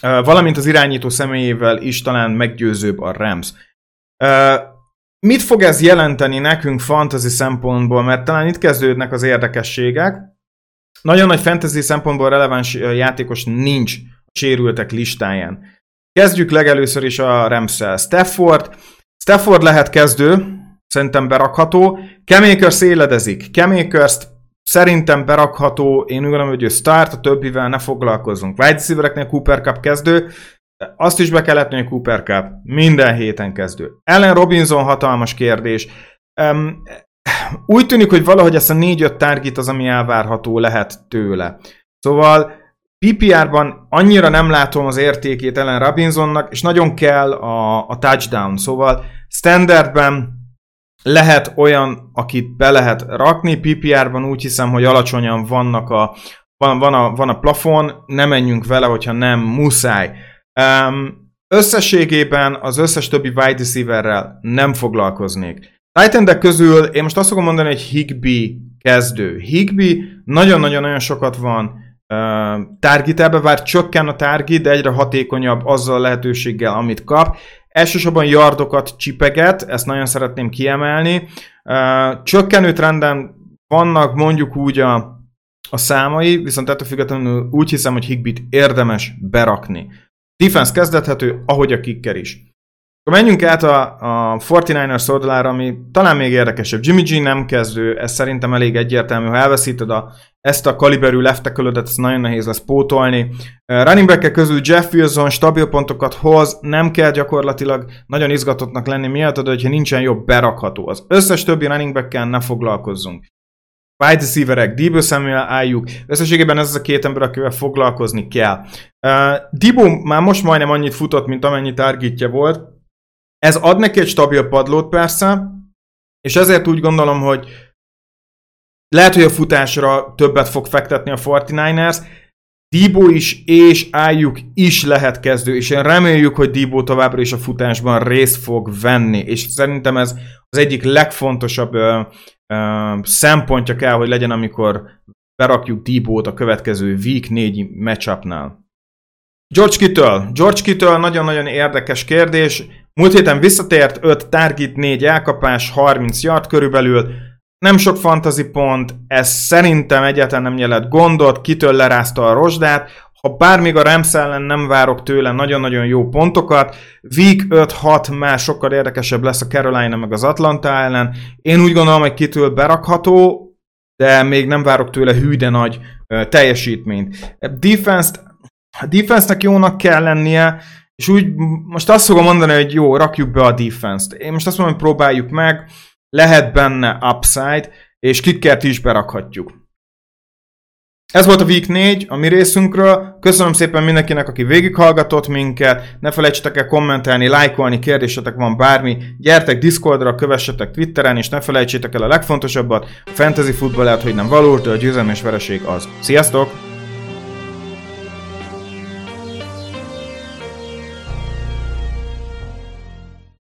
Valamint az irányító személyével is talán meggyőzőbb a Rams. Mit fog ez jelenteni nekünk fantasy szempontból, mert talán itt kezdődnek az érdekességek. Nagyon nagy fantasy szempontból releváns játékos nincs a sérültek listáján. Kezdjük legelőször is a Ramsel. Stafford. Stafford lehet kezdő, szerintem berakható. Kemakers éledezik. kemakers szerintem berakható, én úgy gondolom, hogy ő start, a többivel ne foglalkozunk. Wide receivereknél Cooper Cup kezdő, azt is be kellett hogy Cooper Cup. Minden héten kezdő. Ellen Robinson hatalmas kérdés. Um, úgy tűnik, hogy valahogy ezt a 4-5 target az, ami elvárható lehet tőle. Szóval PPR-ban annyira nem látom az értékét Ellen Robinsonnak, és nagyon kell a, a touchdown. Szóval standardben lehet olyan, akit be lehet rakni, PPR-ban úgy hiszem, hogy alacsonyan vannak a, van, van, a, van a plafon, nem menjünk vele, hogyha nem muszáj. Um, összességében az összes többi wide receiverrel nem foglalkoznék. titan közül én most azt fogom mondani, hogy Higby kezdő. Higby nagyon-nagyon-nagyon sokat van uh, targetelbe, bár csökken a target, de egyre hatékonyabb azzal a lehetőséggel, amit kap. Elsősorban yardokat csipeget, ezt nagyon szeretném kiemelni. Uh, csökkenő trenden vannak mondjuk úgy a, a számai, viszont ettől függetlenül úgy hiszem, hogy Higbit érdemes berakni. Defense kezdethető, ahogy a kicker is. Akkor menjünk át a, a 49ers oldalára, ami talán még érdekesebb. Jimmy G nem kezdő, ez szerintem elég egyértelmű. Ha elveszíted a, ezt a kaliberű leftekelődet, ez nagyon nehéz lesz pótolni. Running back közül Jeff Wilson stabil pontokat hoz, nem kell gyakorlatilag nagyon izgatottnak lenni miatt, de hogyha nincsen jobb, berakható. Az összes többi running back ne foglalkozzunk wide receiverek, Debo Samuel álljuk. Összességében ez az a két ember, akivel foglalkozni kell. Uh, Debo már most majdnem annyit futott, mint amennyi targetja volt. Ez ad neki egy stabil padlót persze, és ezért úgy gondolom, hogy lehet, hogy a futásra többet fog fektetni a 49ers, Debo is és álljuk is lehet kezdő, és én reméljük, hogy Debo továbbra is a futásban részt fog venni, és szerintem ez az egyik legfontosabb szempontja kell, hogy legyen, amikor berakjuk Debo-t a következő Week 4 matchupnál. George Kittle. George Kittle nagyon-nagyon érdekes kérdés. Múlt héten visszatért, 5 target, 4 elkapás, 30 yard körülbelül. nem sok fantasy pont, ez szerintem egyáltalán nem nyelet gondot, kitől lerázta a rozsdát, ha bármíg a Rams ellen nem várok tőle nagyon-nagyon jó pontokat, Week 5-6 már sokkal érdekesebb lesz a Carolina meg az Atlanta ellen. Én úgy gondolom, hogy kitől berakható, de még nem várok tőle hű nagy uh, teljesítményt. Defense-t, a defense-nek jónak kell lennie, és úgy most azt fogom mondani, hogy jó, rakjuk be a defense-t. Én most azt mondom, hogy próbáljuk meg, lehet benne upside, és kickert is berakhatjuk. Ez volt a Week 4 a mi részünkről. Köszönöm szépen mindenkinek, aki végighallgatott minket. Ne felejtsetek el kommentelni, lájkolni, kérdésetek van bármi. Gyertek Discordra, kövessetek Twitteren, és ne felejtsétek el a legfontosabbat. A fantasy futball hogy nem valós, de a győzelem és vereség az. Sziasztok!